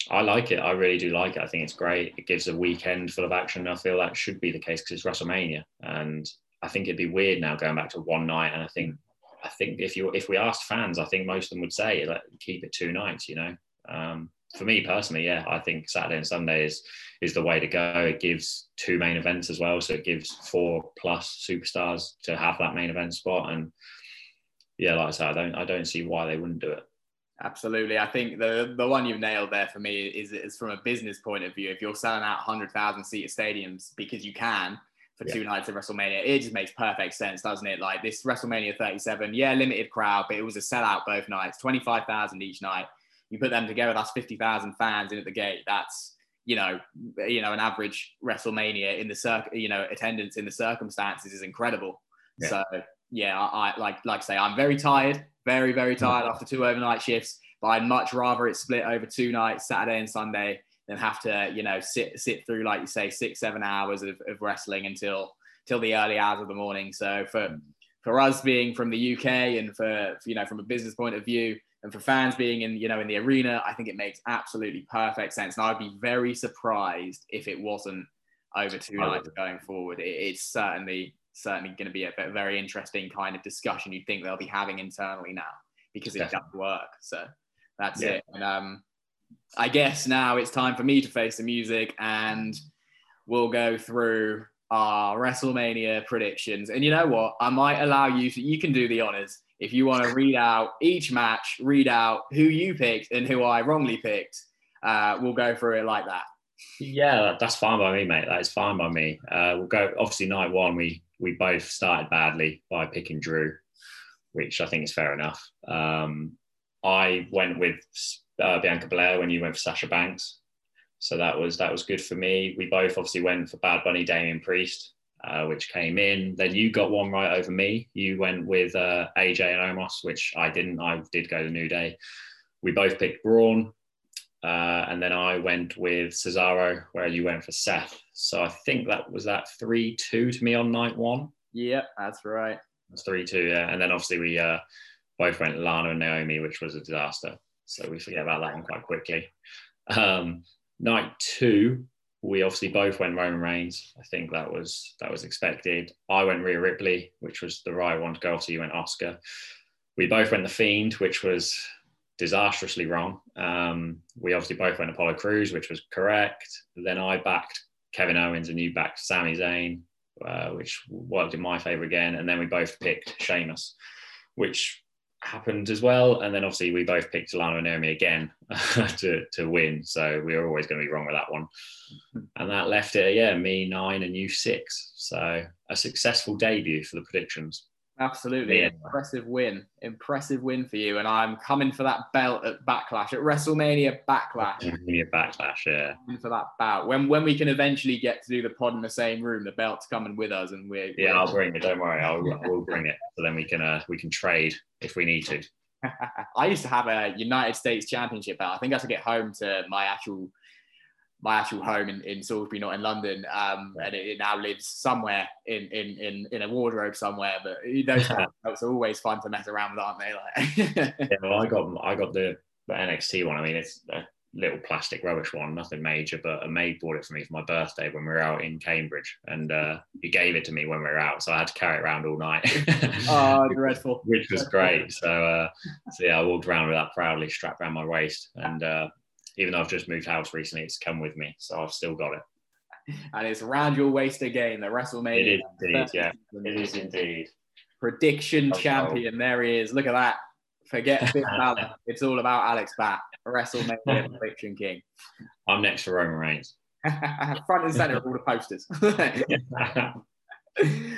I like it. I really do like it. I think it's great. It gives a weekend full of action. I feel that should be the case because it's WrestleMania, and I think it'd be weird now going back to one night. And I think I think if you if we asked fans, I think most of them would say like keep it two nights. You know, um, for me personally, yeah, I think Saturday and Sunday is is the way to go. It gives two main events as well, so it gives four plus superstars to have that main event spot. And yeah, like I said, I don't I don't see why they wouldn't do it. Absolutely, I think the the one you've nailed there for me is is from a business point of view. If you're selling out hundred thousand seat stadiums because you can for yeah. two nights of WrestleMania, it just makes perfect sense, doesn't it? Like this WrestleMania 37, yeah, limited crowd, but it was a sellout both nights, twenty five thousand each night you put them together, that's 50,000 fans in at the gate. That's, you know, you know, an average WrestleMania in the circ, you know, attendance in the circumstances is incredible. Yeah. So yeah, I, I, like like I say, I'm very tired, very very mm-hmm. tired after two overnight shifts. But I'd much rather it split over two nights, Saturday and Sunday, than have to, you know, sit sit through, like you say, six, seven hours of, of wrestling until till the early hours of the morning. So for mm. for us being from the UK and for you know from a business point of view and for fans being in you know in the arena, I think it makes absolutely perfect sense. And I'd be very surprised if it wasn't over two nights going forward. It, it's certainly certainly going to be a very interesting kind of discussion you'd think they'll be having internally now because it Definitely. does work. So that's yeah. it. And um, I guess now it's time for me to face the music and we'll go through our WrestleMania predictions. And you know what? I might allow you to, you can do the honors. If you want to read out each match, read out who you picked and who I wrongly picked, uh, we'll go through it like that. Yeah, that's fine by me, mate. That is fine by me. Uh, we'll go. Obviously, night one, we we both started badly by picking Drew, which I think is fair enough. Um, I went with uh, Bianca Belair when you went for Sasha Banks, so that was that was good for me. We both obviously went for Bad Bunny, Damian Priest, uh, which came in. Then you got one right over me. You went with uh, AJ and Omos, which I didn't. I did go the New Day. We both picked Braun. Uh, and then I went with Cesaro, where you went for Seth. So I think that was that three two to me on night one. Yep, that's right. That's three two, yeah. And then obviously we uh, both went Lana and Naomi, which was a disaster. So we forget about that one quite quickly. Um, night two, we obviously both went Roman Reigns. I think that was that was expected. I went Rhea Ripley, which was the right one to go. So you went Asuka. We both went the Fiend, which was disastrously wrong. Um, we obviously both went Apollo Crews, which was correct. Then I backed Kevin Owens and you backed Sami Zayn, uh, which worked in my favour again. And then we both picked Sheamus, which happened as well. And then obviously we both picked Lana and Naomi again to, to win. So we were always going to be wrong with that one. And that left it, yeah, me nine and you six. So a successful debut for the predictions. Absolutely. Yeah. Impressive win. Impressive win for you. And I'm coming for that belt at Backlash, at WrestleMania Backlash. WrestleMania Backlash, yeah. For that bout. When when we can eventually get to do the pod in the same room, the belt's coming with us and we're Yeah, we're... I'll bring it. Don't worry. I'll we'll bring it. So then we can uh we can trade if we need to. I used to have a United States Championship belt. I think I had to get home to my actual my actual home in, in Salisbury, not in London, um, and it, it, now lives somewhere in, in in in a wardrobe somewhere. But those are always fun to mess around with, aren't they? Like, yeah, well, I got I got the, the NXT one. I mean, it's a little plastic rubbish one, nothing major. But a maid bought it for me for my birthday when we were out in Cambridge, and uh, he gave it to me when we were out, so I had to carry it around all night. oh, dreadful! Which was great. So, uh, so yeah, I walked around with that proudly strapped around my waist, and uh, even though I've just moved house recently, it's come with me, so I've still got it. And it's around your waist again, the WrestleMania. It is indeed, yeah. It is indeed. Prediction oh, champion. Oh. There he is. Look at that. Forget Finn Balor. It's all about Alex Bat, WrestleMania prediction king. I'm next to Roman Reigns. Front and center of all the posters.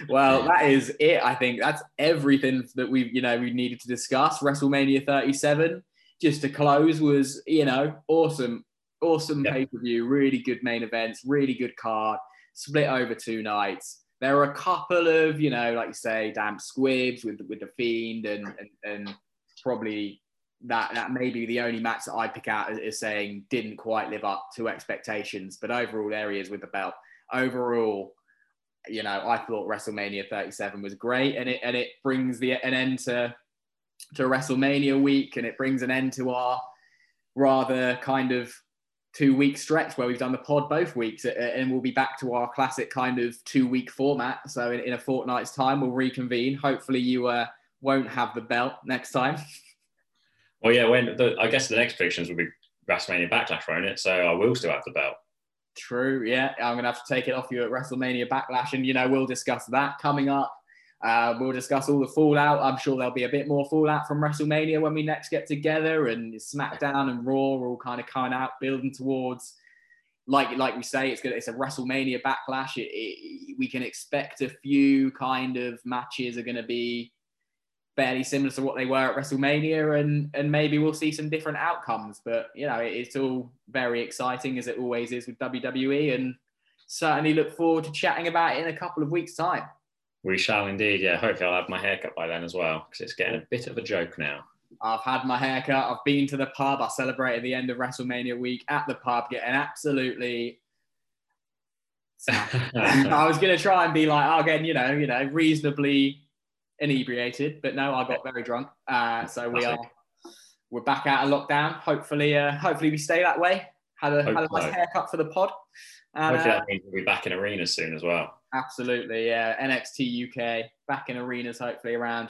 well, that is it. I think that's everything that we've, you know, we needed to discuss. WrestleMania 37 just to close was, you know, awesome, awesome yeah. pay per view, really good main events, really good card, split over two nights. There were a couple of, you know, like you say, damn squibs with with the fiend and and, and probably that that may be the only match that I pick out as, as saying didn't quite live up to expectations. But overall, areas with the belt. Overall, you know, I thought WrestleMania 37 was great, and it and it brings the an end to to WrestleMania week, and it brings an end to our rather kind of two week stretch where we've done the pod both weeks, and we'll be back to our classic kind of two week format. So in, in a fortnight's time, we'll reconvene. Hopefully, you uh, won't have the belt next time. Well, yeah, when the, I guess the next predictions will be WrestleMania Backlash, won't it? So I will still have the belt. True. Yeah, I'm gonna have to take it off you at WrestleMania Backlash, and you know we'll discuss that coming up. Uh, we'll discuss all the fallout. I'm sure there'll be a bit more fallout from WrestleMania when we next get together, and SmackDown and Raw are all kind of coming out, building towards, like like we say, it's. It's a WrestleMania backlash. It, it, we can expect a few kind of matches are going to be fairly similar to what they were at WrestleMania, and and maybe we'll see some different outcomes. But you know, it, it's all very exciting as it always is with WWE, and certainly look forward to chatting about it in a couple of weeks' time. We shall indeed. Yeah, hopefully I'll have my haircut by then as well because it's getting a bit of a joke now. I've had my haircut. I've been to the pub. I celebrated the end of WrestleMania week at the pub, getting absolutely. I was gonna try and be like, oh, again, you know, you know, reasonably inebriated, but no, I got very drunk. Uh, so we are we're back out of lockdown. Hopefully, uh, hopefully we stay that way. Had a, had a nice haircut for the pod. And, hopefully that uh, means we'll be back in arenas soon as well. Absolutely, yeah. NXT UK back in arenas, hopefully around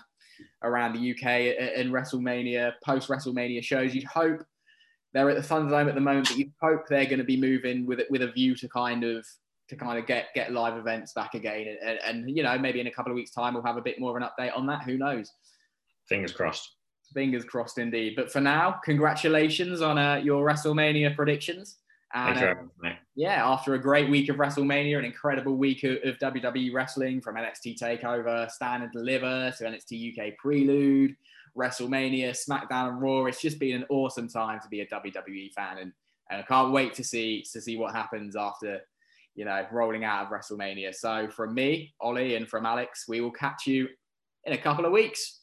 around the UK in WrestleMania, post WrestleMania shows. You'd hope they're at the Thunderdome at the moment, but you'd hope they're going to be moving with it with a view to kind of to kind of get get live events back again, and, and you know maybe in a couple of weeks' time we'll have a bit more of an update on that. Who knows? Fingers crossed. Fingers crossed indeed. But for now, congratulations on uh, your WrestleMania predictions. And, uh, yeah, after a great week of WrestleMania, an incredible week of, of, WWE wrestling from NXT Takeover, Stand and Deliver to NXT UK Prelude, WrestleMania, SmackDown, and Raw. It's just been an awesome time to be a WWE fan, and, and I can't wait to see to see what happens after you know rolling out of WrestleMania. So from me, Ollie, and from Alex, we will catch you in a couple of weeks.